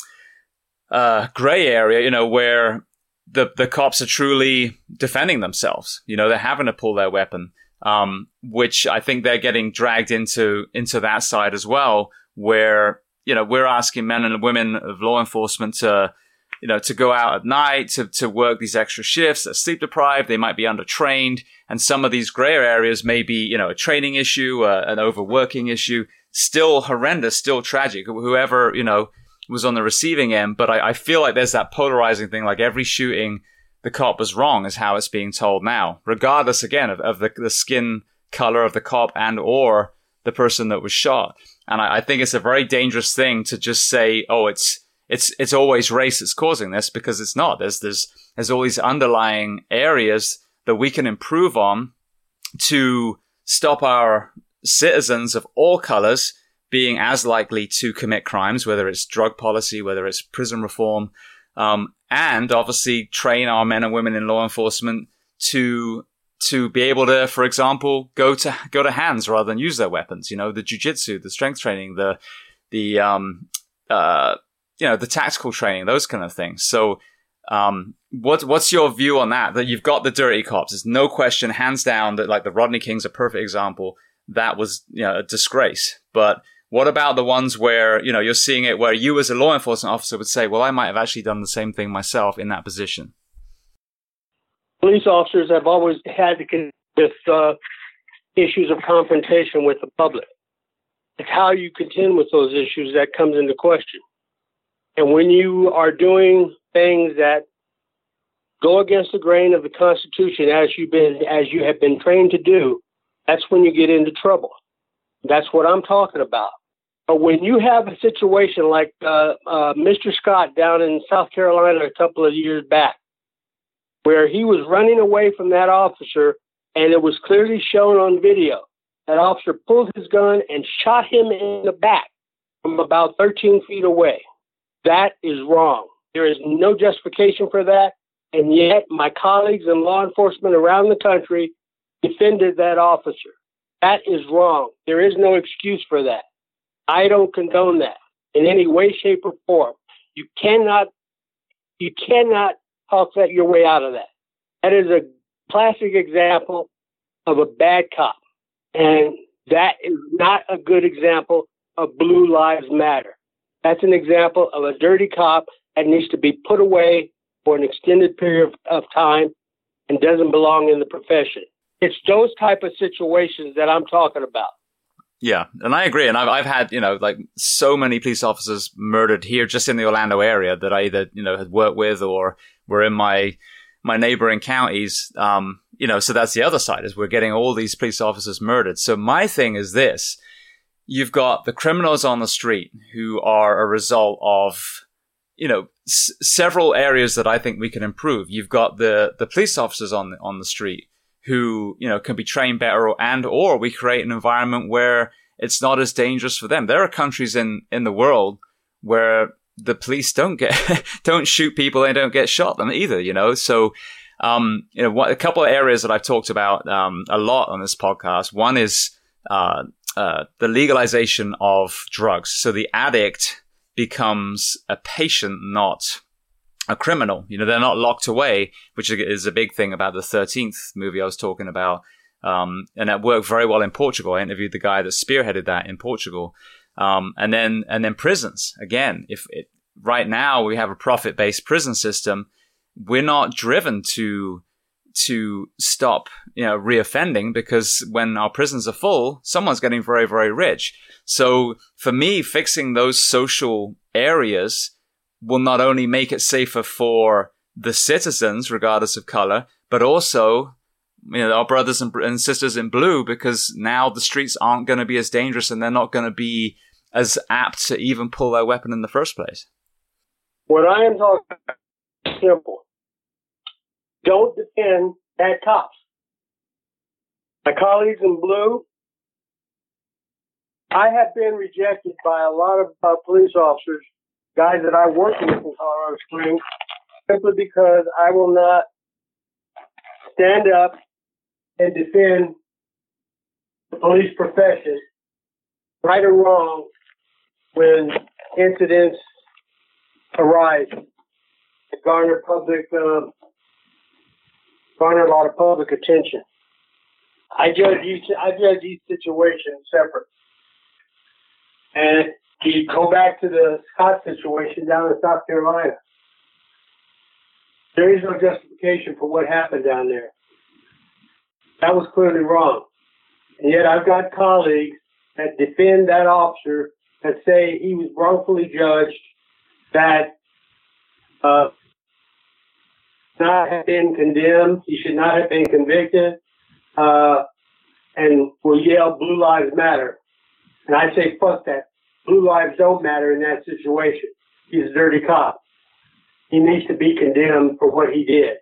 uh, gray area, you know, where the the cops are truly defending themselves. You know, they're having to pull their weapon um, which I think they're getting dragged into into that side as well, where you know we're asking men and women of law enforcement to you know to go out at night to to work these extra shifts. They're sleep deprived. They might be undertrained, and some of these gray areas may be you know a training issue, uh, an overworking issue. Still horrendous, still tragic. Whoever you know was on the receiving end, but I, I feel like there's that polarizing thing. Like every shooting the cop was wrong is how it's being told now, regardless again of, of the, the skin color of the cop and or the person that was shot. And I, I, think it's a very dangerous thing to just say, oh, it's it's it's always race that's causing this because it's not. There's there's there's all these underlying areas that we can improve on to stop our citizens of all colors being as likely to commit crimes, whether it's drug policy, whether it's prison reform, um, and obviously train our men and women in law enforcement to to be able to, for example, go to go to hands rather than use their weapons. You know, the jujitsu, the strength training, the the um uh you know the tactical training, those kind of things. So, um, what what's your view on that? That you've got the dirty cops. There's no question, hands down, that like the Rodney King's a perfect example. That was you know a disgrace, but what about the ones where, you know, you're seeing it where you as a law enforcement officer would say, well, I might have actually done the same thing myself in that position? Police officers have always had to contend with uh, issues of confrontation with the public. It's how you contend with those issues that comes into question. And when you are doing things that go against the grain of the Constitution as you've been as you have been trained to do, that's when you get into trouble. That's what I'm talking about. But when you have a situation like uh, uh, Mr. Scott down in South Carolina a couple of years back, where he was running away from that officer, and it was clearly shown on video, that officer pulled his gun and shot him in the back from about 13 feet away. That is wrong. There is no justification for that. And yet, my colleagues in law enforcement around the country defended that officer. That is wrong. There is no excuse for that. I don't condone that in any way, shape, or form. You cannot, you cannot talk that your way out of that. That is a classic example of a bad cop. And that is not a good example of Blue Lives Matter. That's an example of a dirty cop that needs to be put away for an extended period of time and doesn't belong in the profession. It's those type of situations that I'm talking about. Yeah, and I agree. And I've, I've had, you know, like so many police officers murdered here just in the Orlando area that I either, you know, had worked with or were in my, my neighboring counties. Um, you know, so that's the other side is we're getting all these police officers murdered. So my thing is this. You've got the criminals on the street who are a result of, you know, s- several areas that I think we can improve. You've got the, the police officers on the, on the street who, you know, can be trained better and, or we create an environment where it's not as dangerous for them. There are countries in, in the world where the police don't get, don't shoot people. They don't get shot them either, you know? So, um, you know, what, a couple of areas that I've talked about, um, a lot on this podcast. One is, uh, uh, the legalization of drugs. So the addict becomes a patient, not a criminal. You know, they're not locked away, which is a big thing about the 13th movie I was talking about. Um, and that worked very well in Portugal. I interviewed the guy that spearheaded that in Portugal. Um, and then, and then prisons again. If it, right now we have a profit based prison system, we're not driven to, to stop, you know, reoffending because when our prisons are full, someone's getting very, very rich. So for me, fixing those social areas will not only make it safer for the citizens, regardless of color, but also you know, our brothers and, and sisters in blue, because now the streets aren't going to be as dangerous and they're not going to be as apt to even pull their weapon in the first place. What I am talking about is simple. Don't defend bad cops. My colleagues in blue, I have been rejected by a lot of uh, police officers guys that I work with in Colorado Springs simply because I will not stand up and defend the police profession, right or wrong, when incidents arise that garner public uh, garner a lot of public attention. I judge each I judge each situation separate. And you go back to the Scott situation down in South Carolina. There is no justification for what happened down there. That was clearly wrong. And yet I've got colleagues that defend that officer that say he was wrongfully judged, that uh, not have been condemned, he should not have been convicted, uh, and will yell "Blue Lives Matter." And I say, fuck that. Blue lives don't matter in that situation. He's a dirty cop. He needs to be condemned for what he did.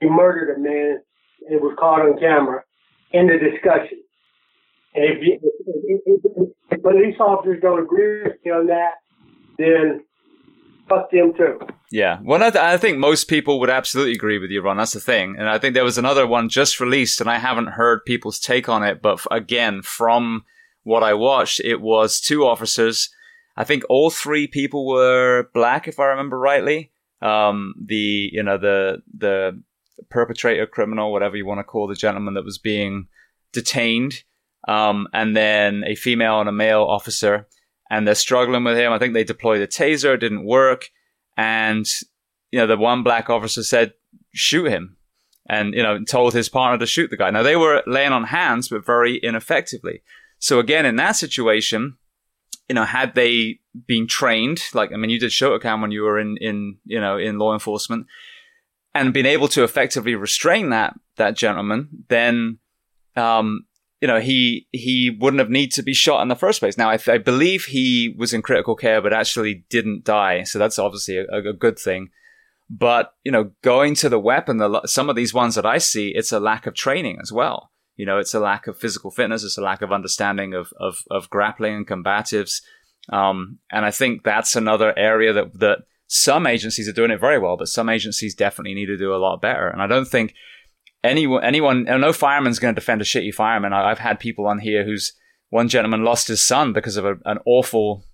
He murdered a man. And It was caught on camera in the discussion. And if, you, if, if, if police officers don't agree with me on that, then fuck them too. Yeah. Well, I, th- I, think most people would absolutely agree with you, Ron. That's the thing. And I think there was another one just released, and I haven't heard people's take on it. But f- again, from what I watched, it was two officers. I think all three people were black, if I remember rightly. Um, the you know the the perpetrator, criminal, whatever you want to call the gentleman that was being detained, um, and then a female and a male officer, and they're struggling with him. I think they deployed a taser, it didn't work, and you know the one black officer said, "Shoot him." And you know, told his partner to shoot the guy. Now they were laying on hands, but very ineffectively. So again, in that situation, you know, had they been trained, like I mean, you did Shotokan when you were in in you know in law enforcement, and been able to effectively restrain that that gentleman, then um, you know he he wouldn't have need to be shot in the first place. Now I, I believe he was in critical care, but actually didn't die, so that's obviously a, a good thing. But you know, going to the weapon, the, some of these ones that I see, it's a lack of training as well. You know, it's a lack of physical fitness, it's a lack of understanding of of, of grappling and combatives. Um, and I think that's another area that that some agencies are doing it very well, but some agencies definitely need to do a lot better. And I don't think anyone, anyone, no fireman's going to defend a shitty fireman. I, have had people on here who's one gentleman lost his son because of a, an awful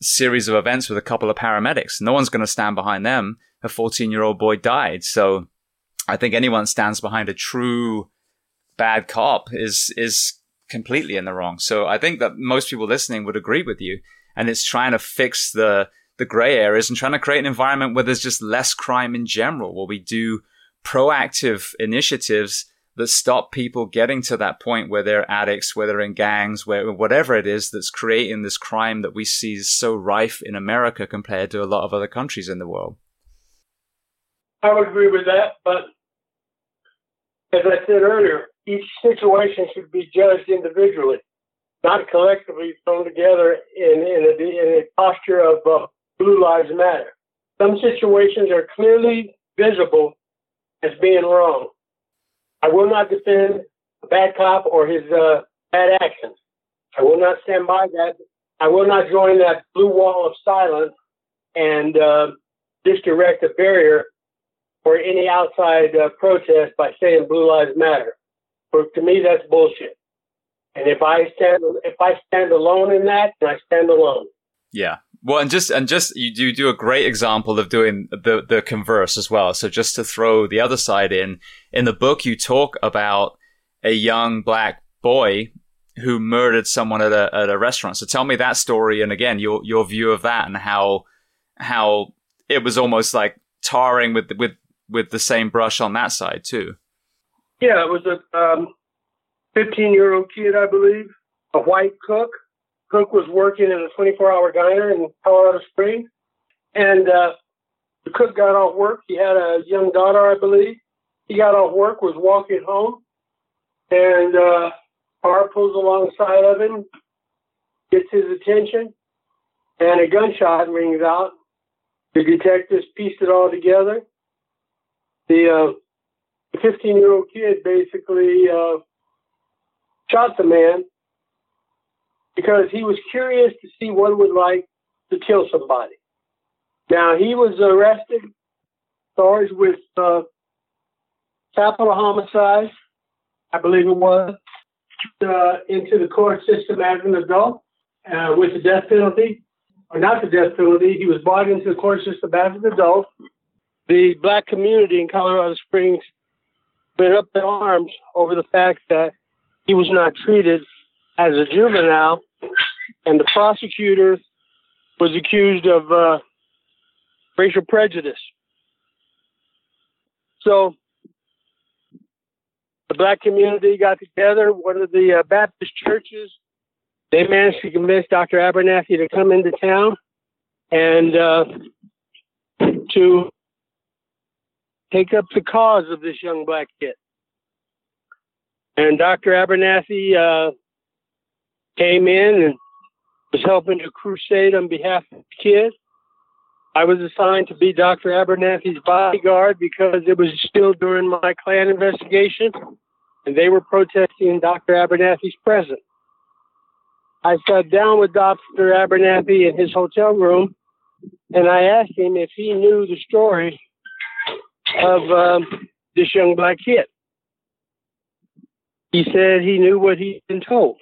series of events with a couple of paramedics. No one's going to stand behind them. A 14 year old boy died. So I think anyone stands behind a true bad cop is, is completely in the wrong. So I think that most people listening would agree with you. And it's trying to fix the, the gray areas and trying to create an environment where there's just less crime in general, where we do proactive initiatives that stop people getting to that point where they're addicts, where they're in gangs, where whatever it is that's creating this crime that we see is so rife in America compared to a lot of other countries in the world. I would agree with that, but as I said earlier, each situation should be judged individually, not collectively thrown together in, in, a, in a posture of uh, Blue Lives Matter. Some situations are clearly visible as being wrong. I will not defend a bad cop or his uh, bad actions. I will not stand by that. I will not join that blue wall of silence and uh, disdirect a barrier for any outside uh, protest by saying Blue Lives Matter. For to me, that's bullshit. And if I stand if I stand alone in that, then I stand alone. Yeah, well, and just and just you do do a great example of doing the the converse as well. So just to throw the other side in, in the book you talk about a young black boy who murdered someone at a at a restaurant. So tell me that story, and again your your view of that and how how it was almost like tarring with with with the same brush on that side too. Yeah, it was a um, 15 year old kid, I believe, a white cook Cook was working in a 24 hour diner in Colorado Springs. And uh, the cook got off work. He had a young daughter, I believe. He got off work, was walking home, and uh, car pulls alongside of him, gets his attention, and a gunshot rings out. The detectives pieced it all together. The 15 uh, year old kid basically uh, shot the man because he was curious to see what it would like to kill somebody. Now he was arrested, charged with uh, capital homicide, I believe it was, uh, into the court system as an adult uh, with the death penalty, or not the death penalty. He was brought into the court system as an adult. The black community in Colorado Springs went up in arms over the fact that he was not treated as a juvenile, and the prosecutor was accused of uh, racial prejudice. So the black community got together, one of the uh, Baptist churches. They managed to convince Dr. Abernathy to come into town and uh, to take up the cause of this young black kid. And Dr. Abernathy uh, came in and was helping to crusade on behalf of the kid. I was assigned to be Dr. Abernathy's bodyguard because it was still during my Klan investigation and they were protesting Dr. Abernathy's presence. I sat down with Dr. Abernathy in his hotel room and I asked him if he knew the story of um, this young black kid. He said he knew what he'd been told.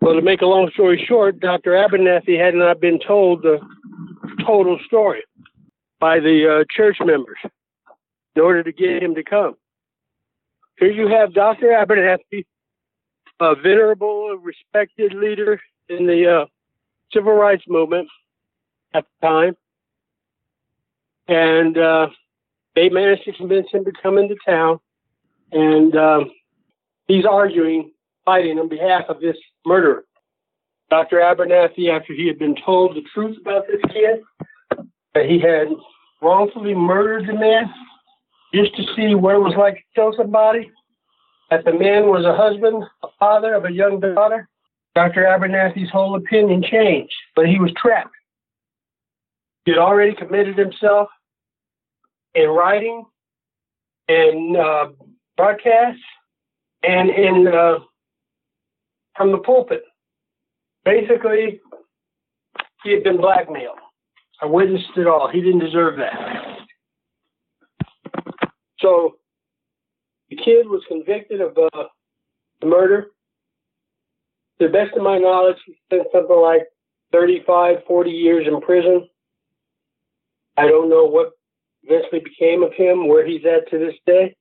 Well, to make a long story short, Dr. Abernathy had not been told the total story by the uh, church members in order to get him to come. Here you have Dr. Abernathy, a venerable, respected leader in the uh, civil rights movement at the time. And uh, they managed to convince him to come into town. And um, he's arguing fighting on behalf of this murderer. Dr. Abernathy, after he had been told the truth about this kid, that he had wrongfully murdered the man just to see what it was like to kill somebody, that the man was a husband, a father of a young daughter, Dr. Abernathy's whole opinion changed, but he was trapped. He had already committed himself in writing and uh, broadcast and in uh, from the pulpit. Basically, he had been blackmailed. I witnessed it all. He didn't deserve that. So the kid was convicted of uh, the murder. To the best of my knowledge, he spent something like 35, 40 years in prison. I don't know what eventually became of him, where he's at to this day.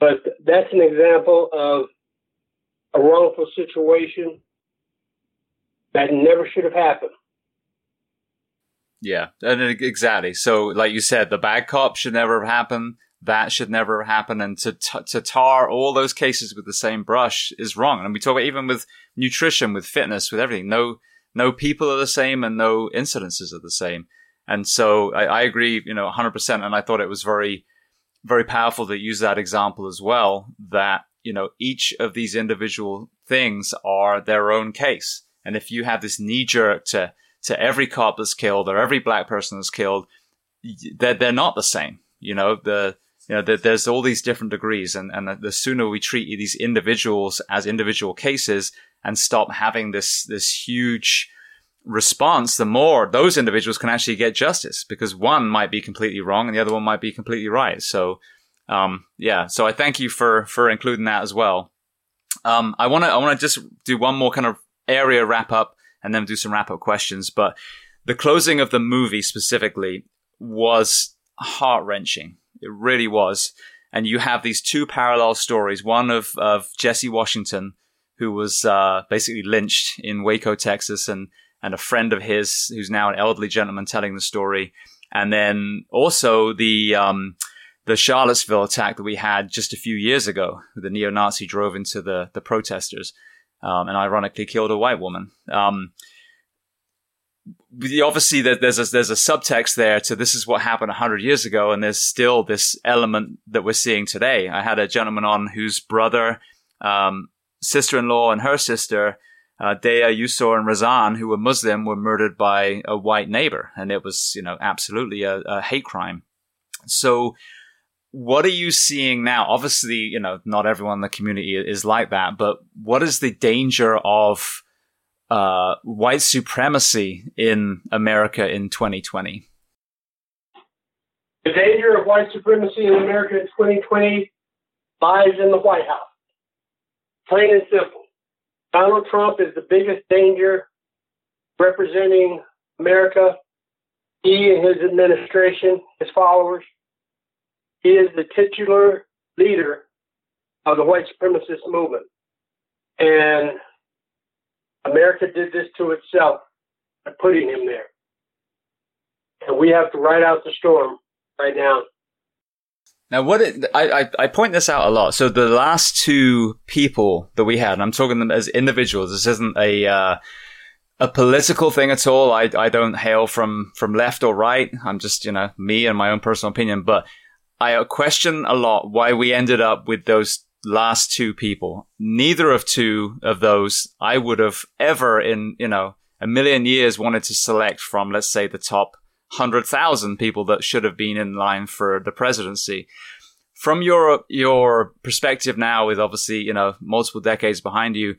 But that's an example of a wrongful situation that never should have happened. Yeah, and exactly. So, like you said, the bad cop should never have happened. That should never happen. And to t- to tar all those cases with the same brush is wrong. And we talk about even with nutrition, with fitness, with everything. No, no people are the same, and no incidences are the same. And so, I, I agree, you know, 100%. And I thought it was very, very powerful to use that example as well. That you know, each of these individual things are their own case. And if you have this knee jerk to to every cop that's killed or every black person that's killed, they're, they're not the same. You know, the, you know, the, there's all these different degrees and, and the sooner we treat these individuals as individual cases and stop having this, this huge response, the more those individuals can actually get justice because one might be completely wrong and the other one might be completely right. So, um, yeah, so I thank you for, for including that as well. Um, I want to, I want to just do one more kind of area wrap up and then do some wrap up questions. But the closing of the movie specifically was heart wrenching. It really was. And you have these two parallel stories one of, of Jesse Washington, who was uh, basically lynched in Waco, Texas, and, and a friend of his who's now an elderly gentleman telling the story. And then also the. Um, the Charlottesville attack that we had just a few years ago, the neo-Nazi drove into the, the protesters um, and ironically killed a white woman. Um, obviously, there's a, there's a subtext there to this is what happened 100 years ago, and there's still this element that we're seeing today. I had a gentleman on whose brother, um, sister-in-law, and her sister, uh, Deah, Yusor, and Razan, who were Muslim, were murdered by a white neighbor, and it was, you know, absolutely a, a hate crime. So what are you seeing now? Obviously, you know, not everyone in the community is like that, but what is the danger of uh, white supremacy in America in 2020? The danger of white supremacy in America in 2020 lies in the White House. Plain and simple. Donald Trump is the biggest danger representing America. He and his administration, his followers, he is the titular leader of the white supremacist movement. And America did this to itself by putting him there. And we have to ride out the storm right now. Now, what it, I, I, I point this out a lot. So the last two people that we had, and I'm talking them as individuals. This isn't a uh, a political thing at all. I I don't hail from from left or right. I'm just you know me and my own personal opinion. But I question a lot why we ended up with those last two people. Neither of two of those I would have ever in, you know, a million years wanted to select from, let's say, the top 100,000 people that should have been in line for the presidency. From your, your perspective now with obviously, you know, multiple decades behind you,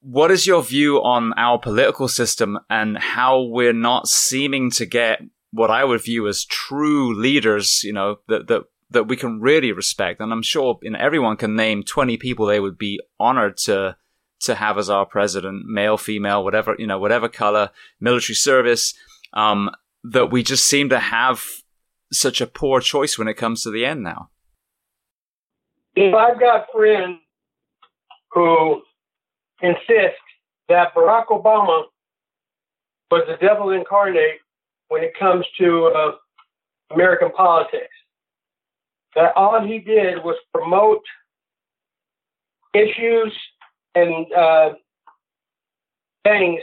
what is your view on our political system and how we're not seeming to get what I would view as true leaders, you know, that, that, that we can really respect. And I'm sure you know, everyone can name 20 people they would be honored to, to have as our president, male, female, whatever, you know, whatever color, military service, um, that we just seem to have such a poor choice when it comes to the end now. If I've got friends who insist that Barack Obama was the devil incarnate when it comes to uh, American politics. That all he did was promote issues and uh, things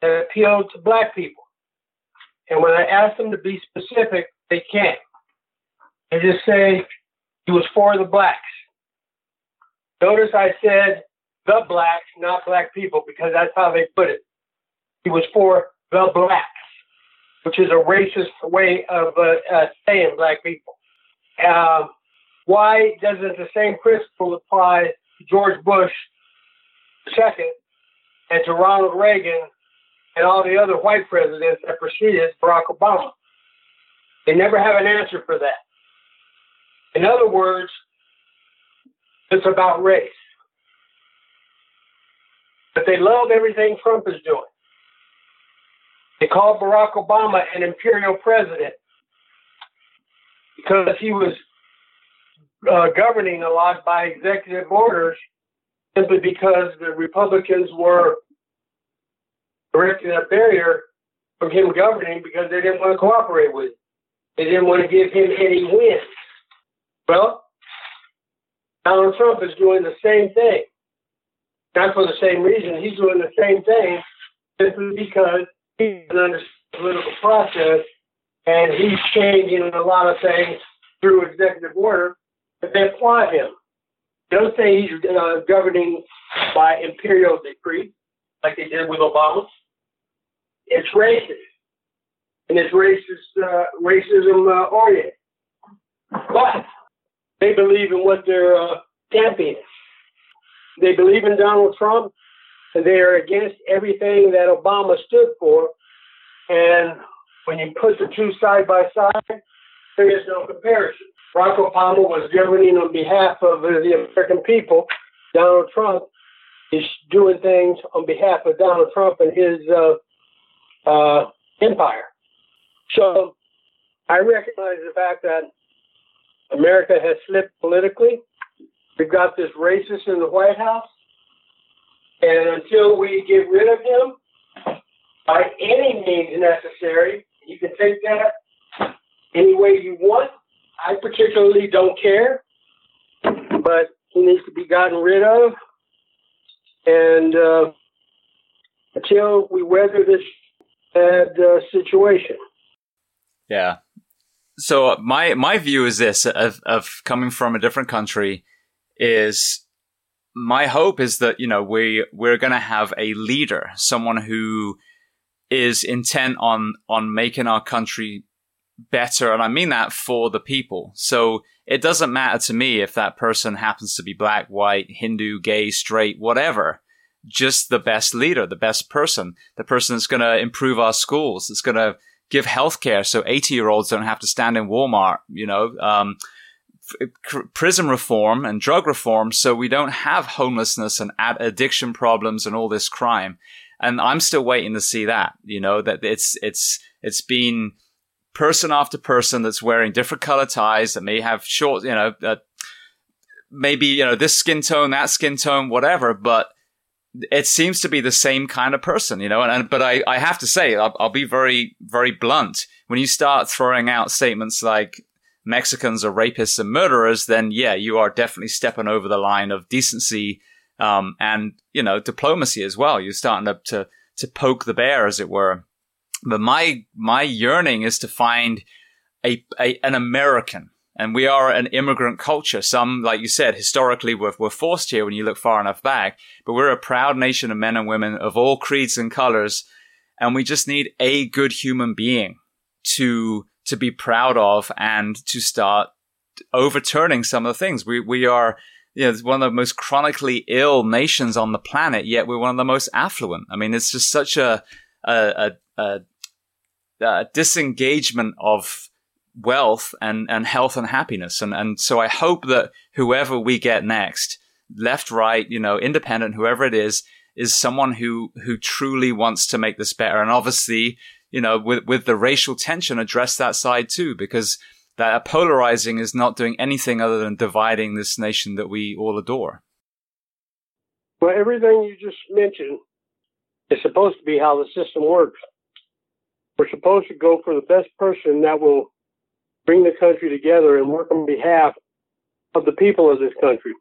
that appealed to black people. And when I ask them to be specific, they can't. They just say he was for the blacks. Notice I said the blacks, not black people, because that's how they put it. He was for the blacks, which is a racist way of uh, uh, saying black people. Uh, why doesn't the same principle apply to George Bush II and to Ronald Reagan and all the other white presidents that preceded Barack Obama? They never have an answer for that. In other words, it's about race. But they love everything Trump is doing. They call Barack Obama an imperial president because he was uh, governing a lot by executive orders simply because the Republicans were erecting a barrier from him governing because they didn't want to cooperate with him. They didn't want to give him any wins. Well, Donald Trump is doing the same thing. Not for the same reason. He's doing the same thing simply because he understands the political process and he's changing a lot of things through executive order that they apply him. Don't say he's uh, governing by imperial decree like they did with Obama. It's racist, and it's racist, uh, racism uh, oriented. But they believe in what they're uh, championing. They believe in Donald Trump, and they are against everything that Obama stood for. And when you put the two side by side, there is no comparison. Barack Obama was governing on behalf of the American people. Donald Trump is doing things on behalf of Donald Trump and his uh, uh, empire. So I recognize the fact that America has slipped politically. We've got this racist in the White House. And until we get rid of him by any means necessary, you can take that any way you want. I particularly don't care, but he needs to be gotten rid of. And uh, until we weather this bad uh, situation. Yeah, so my my view is this of of coming from a different country is my hope is that you know we we're going to have a leader, someone who is intent on on making our country better, and I mean that for the people. So it doesn't matter to me if that person happens to be black, white, Hindu, gay, straight, whatever. Just the best leader, the best person, the person that's going to improve our schools, that's going to give healthcare so 80 year olds don't have to stand in Walmart, you know, um, prison reform and drug reform so we don't have homelessness and addiction problems and all this crime. And I'm still waiting to see that, you know, that it's, it's, it's been person after person that's wearing different color ties that may have short, you know, uh, maybe, you know, this skin tone, that skin tone, whatever, but it seems to be the same kind of person, you know. And, and but I, I have to say, I'll, I'll, be very, very blunt. When you start throwing out statements like Mexicans are rapists and murderers, then yeah, you are definitely stepping over the line of decency um, and you know diplomacy as well. You're starting to, to to poke the bear, as it were. But my my yearning is to find a, a an American and we are an immigrant culture. Some, like you said, historically we're, we're forced here when you look far enough back, but we're a proud nation of men and women of all creeds and colors. And we just need a good human being to, to be proud of and to start overturning some of the things. We, we are, you know, one of the most chronically ill nations on the planet, yet we're one of the most affluent. I mean, it's just such a, a, a, a, a disengagement of, wealth and, and health and happiness. And, and so I hope that whoever we get next, left, right, you know, independent, whoever it is, is someone who, who truly wants to make this better. And obviously, you know, with, with the racial tension, address that side too, because that polarizing is not doing anything other than dividing this nation that we all adore. Well, everything you just mentioned is supposed to be how the system works. We're supposed to go for the best person that will bring the country together and work on behalf of the people of this country.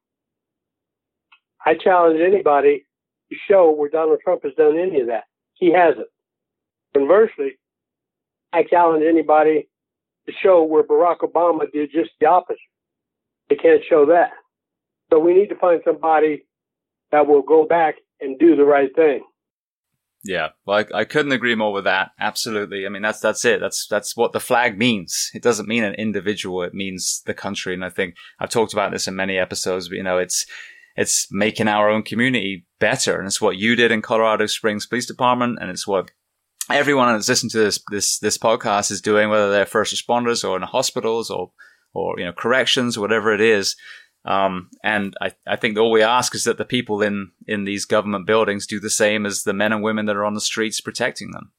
I challenge anybody to show where Donald Trump has done any of that. He hasn't. Conversely, I challenge anybody to show where Barack Obama did just the opposite. They can't show that. So we need to find somebody that will go back and do the right thing. Yeah, well, I, I, couldn't agree more with that. Absolutely. I mean, that's that's it. That's that's what the flag means. It doesn't mean an individual. It means the country. And I think I've talked about this in many episodes. But you know, it's it's making our own community better, and it's what you did in Colorado Springs Police Department, and it's what everyone that's listening to this this this podcast is doing, whether they're first responders or in hospitals or or you know corrections, whatever it is. Um, and I, I think all we ask is that the people in, in these government buildings do the same as the men and women that are on the streets protecting them.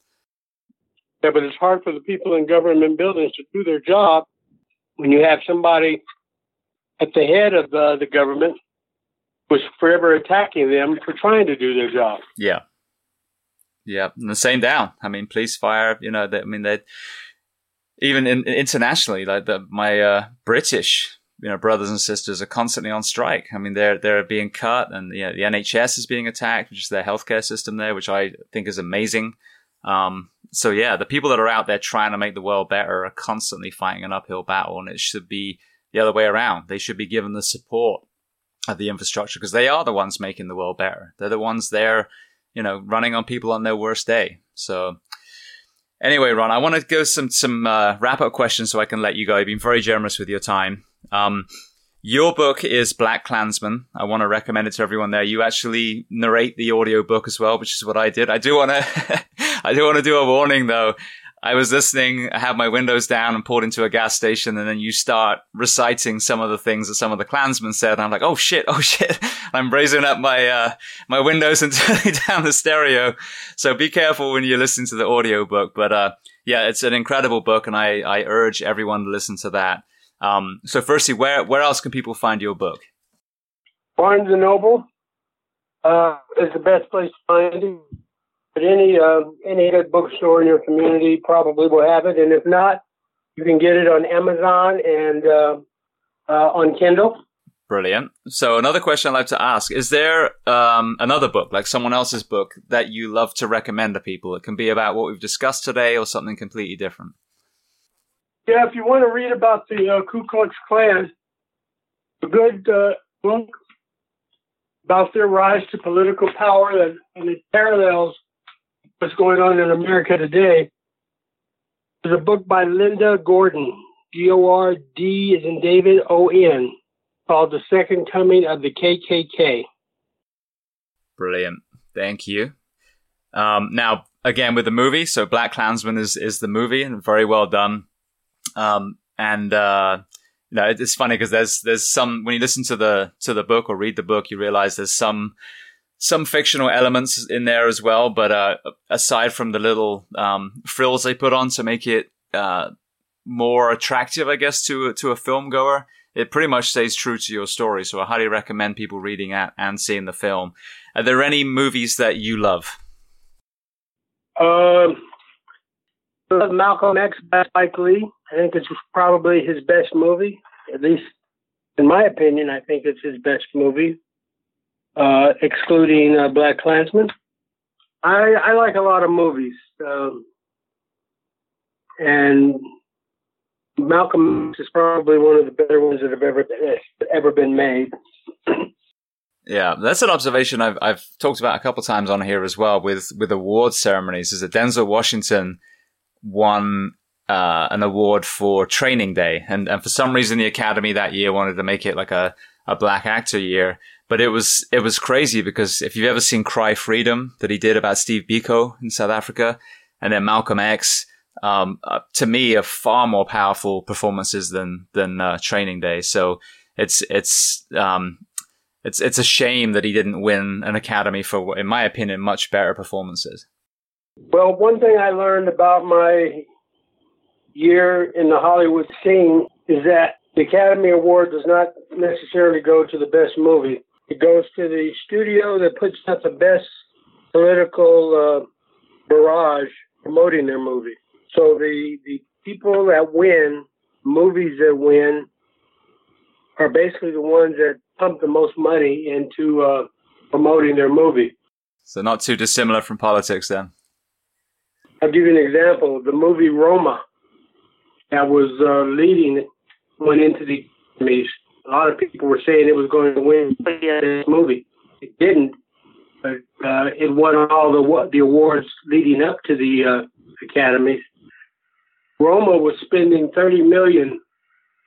Yeah, but it's hard for the people in government buildings to do their job when you have somebody at the head of uh, the government was forever attacking them for trying to do their job. Yeah. Yeah, and the same down. I mean, police, fire. You know, they, I mean, they even in, internationally, like the, my uh, British you know brothers and sisters are constantly on strike. I mean, they're they're being cut, and you know, the NHS is being attacked, which is their healthcare system there, which I think is amazing. Um, so yeah, the people that are out there trying to make the world better are constantly fighting an uphill battle, and it should be the other way around. They should be given the support of the infrastructure because they are the ones making the world better. They're the ones there, you know, running on people on their worst day. So anyway, Ron, I want to go some some uh, wrap up questions so I can let you go. You've been very generous with your time. Um, your book is Black Klansman. I want to recommend it to everyone there. You actually narrate the audio book as well, which is what I did. I do want to, I do want to do a warning though. I was listening, I had my windows down and pulled into a gas station and then you start reciting some of the things that some of the Klansmen said. And I'm like, oh shit, oh shit. I'm raising up my, uh, my windows and turning down the stereo. So be careful when you listen to the audio book. But, uh, yeah, it's an incredible book and I, I urge everyone to listen to that. Um, so, firstly, where where else can people find your book? Barnes and Noble uh, is the best place to find it. But any uh, any good bookstore in your community probably will have it, and if not, you can get it on Amazon and uh, uh on Kindle. Brilliant. So another question I'd like to ask: Is there um, another book, like someone else's book, that you love to recommend to people? It can be about what we've discussed today, or something completely different. Yeah, if you want to read about the uh, Ku Klux Klan, a good uh, book about their rise to political power and, and it parallels what's going on in America today. is a book by Linda Gordon, G O R D is in David O N, called The Second Coming of the KKK. Brilliant. Thank you. Um, now, again, with the movie, so BlacKkKlansman is, is the movie and very well done. Um, and uh, you know, it's funny because there's there's some when you listen to the to the book or read the book, you realize there's some some fictional elements in there as well. But uh, aside from the little um, frills they put on to make it uh, more attractive, I guess to to a film goer, it pretty much stays true to your story. So I highly recommend people reading it and seeing the film. Are there any movies that you love? Um, Malcolm X by Spike Lee. I think it's probably his best movie, at least in my opinion. I think it's his best movie, uh, excluding uh, BlacKkKlansman. I, I like a lot of movies, um, and Malcolm X is probably one of the better ones that have ever ever been made. Yeah, that's an observation I've I've talked about a couple times on here as well with with award ceremonies. Is that Denzel Washington won uh, an award for Training Day, and and for some reason the Academy that year wanted to make it like a a black actor year. But it was it was crazy because if you've ever seen Cry Freedom that he did about Steve Biko in South Africa, and then Malcolm X, um, uh, to me, are far more powerful performances than than uh, Training Day. So it's it's um, it's it's a shame that he didn't win an Academy for, in my opinion, much better performances. Well, one thing I learned about my year in the Hollywood scene is that the Academy Award does not necessarily go to the best movie. It goes to the studio that puts out the best political uh, barrage promoting their movie. So the the people that win, movies that win, are basically the ones that pump the most money into uh, promoting their movie. So not too dissimilar from politics then. I'll give you an example. The movie Roma that was uh, leading went into the Emmys. A lot of people were saying it was going to win this movie. It didn't, but uh, it won all the the awards leading up to the uh, Academies. Roma was spending 30 million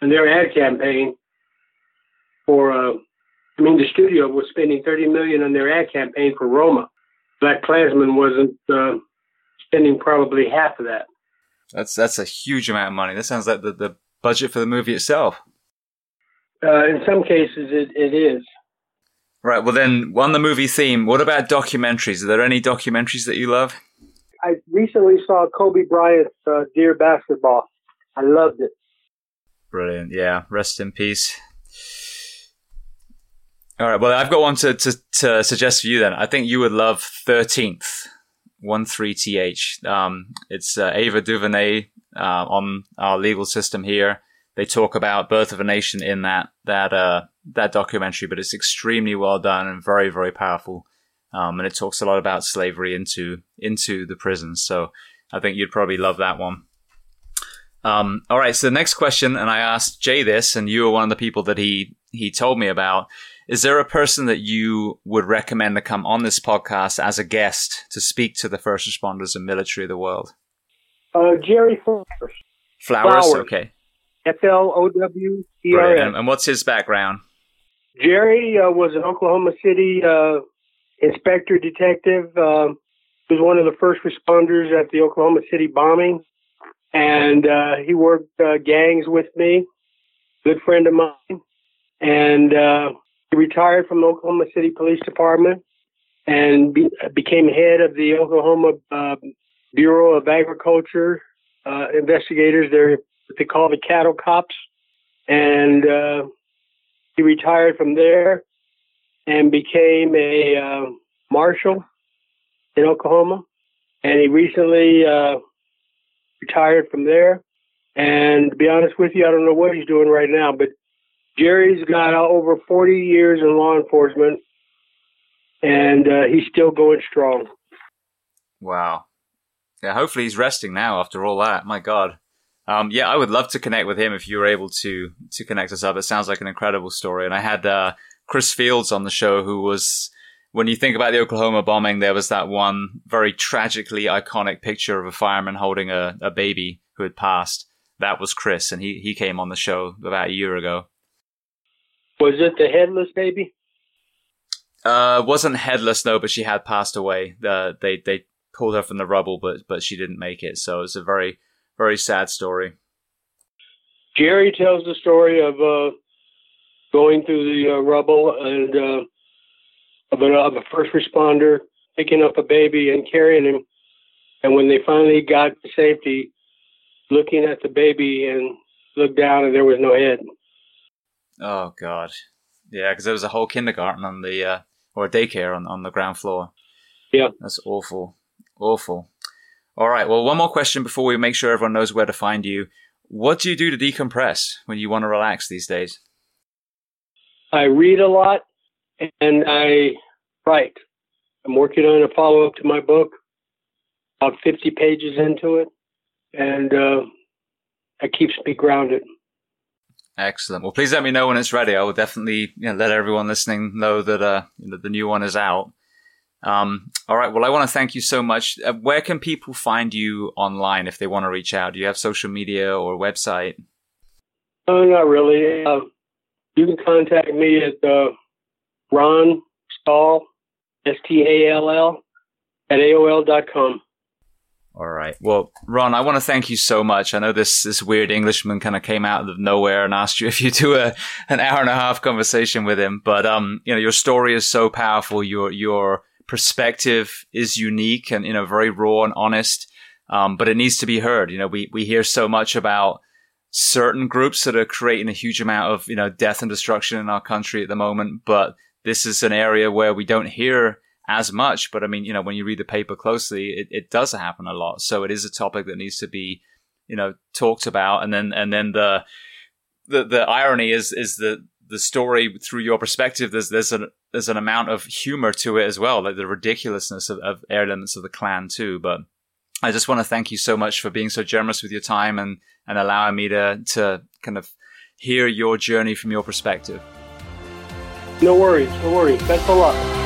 in their ad campaign for. Uh, I mean, the studio was spending 30 million on their ad campaign for Roma. BlacKkKlansman wasn't uh, spending probably half of that. That's that's a huge amount of money. That sounds like the, the budget for the movie itself. Uh, in some cases, it, it is. Right. Well, then, on the movie theme, what about documentaries? Are there any documentaries that you love? I recently saw Kobe Bryant's uh, Dear Basketball. I loved it. Brilliant. Yeah. Rest in peace. All right. Well, I've got one to, to, to suggest for you then. I think you would love 13th. 13th. Um, it's uh, Ava DuVernay uh, on our legal system here. They talk about Birth of a Nation in that that uh, that documentary, but it's extremely well done and very very powerful. Um, and it talks a lot about slavery into into the prisons. So I think you'd probably love that one. Um, all right. So the next question, and I asked Jay this, and you were one of the people that he he told me about. Is there a person that you would recommend to come on this podcast as a guest to speak to the first responders and military of the world? Uh, Jerry Flowers. Flowers, Flowers. okay. F L O W E R S. And what's his background? Jerry uh, was an Oklahoma City uh, inspector detective. Uh, he was one of the first responders at the Oklahoma City bombing, and uh, he worked uh, gangs with me. Good friend of mine, and uh, he retired from Oklahoma City Police Department and be, became head of the Oklahoma uh, Bureau of Agriculture uh, investigators. They're what they call the cattle cops, and uh, he retired from there and became a uh, marshal in Oklahoma. And he recently uh, retired from there. And to be honest with you, I don't know what he's doing right now, but Jerry's got over 40 years in law enforcement, and uh, he's still going strong. Wow. Yeah, hopefully he's resting now after all that. My God. Um, yeah, I would love to connect with him if you were able to to connect us up. It sounds like an incredible story. And I had uh, Chris Fields on the show, who was, when you think about the Oklahoma bombing, there was that one very tragically iconic picture of a fireman holding a, a baby who had passed. That was Chris, and he he came on the show about a year ago. Was it the headless baby? Uh, wasn't headless no, but she had passed away. Uh, they they pulled her from the rubble, but but she didn't make it. So it's a very very sad story. Jerry tells the story of uh, going through the uh, rubble and uh, of, a, of a first responder picking up a baby and carrying him, and when they finally got to safety, looking at the baby and looked down and there was no head. Oh God, yeah, because there was a whole kindergarten on the uh, or daycare on on the ground floor. Yeah, that's awful, awful. All right, well, one more question before we make sure everyone knows where to find you. What do you do to decompress when you want to relax these days? I read a lot and I write. I'm working on a follow up to my book, about 50 pages into it, and uh, that keeps me grounded. Excellent. Well, please let me know when it's ready. I will definitely you know, let everyone listening know that uh, the new one is out. Um, all right. Well, I want to thank you so much. Uh, where can people find you online if they want to reach out? Do you have social media or website? Oh, not really. Uh, you can contact me at uh, Ron Stall, S T A L L, at AOL dot com. All right. Well, Ron, I want to thank you so much. I know this this weird Englishman kind of came out of nowhere and asked you if you do a an hour and a half conversation with him, but um, you know, your story is so powerful. Your your perspective is unique and you know very raw and honest. Um, but it needs to be heard. You know, we we hear so much about certain groups that are creating a huge amount of you know death and destruction in our country at the moment, but this is an area where we don't hear as much. But I mean, you know, when you read the paper closely, it, it does happen a lot. So it is a topic that needs to be, you know, talked about. And then, and then the, the, the irony is, is the the story through your perspective, there's, there's a, there's an amount of humor to it as well, like the ridiculousness of, of elements of the Klan too. But I just want to thank you so much for being so generous with your time and, and allowing me to, to kind of hear your journey from your perspective. No worries. No worries. Best of luck.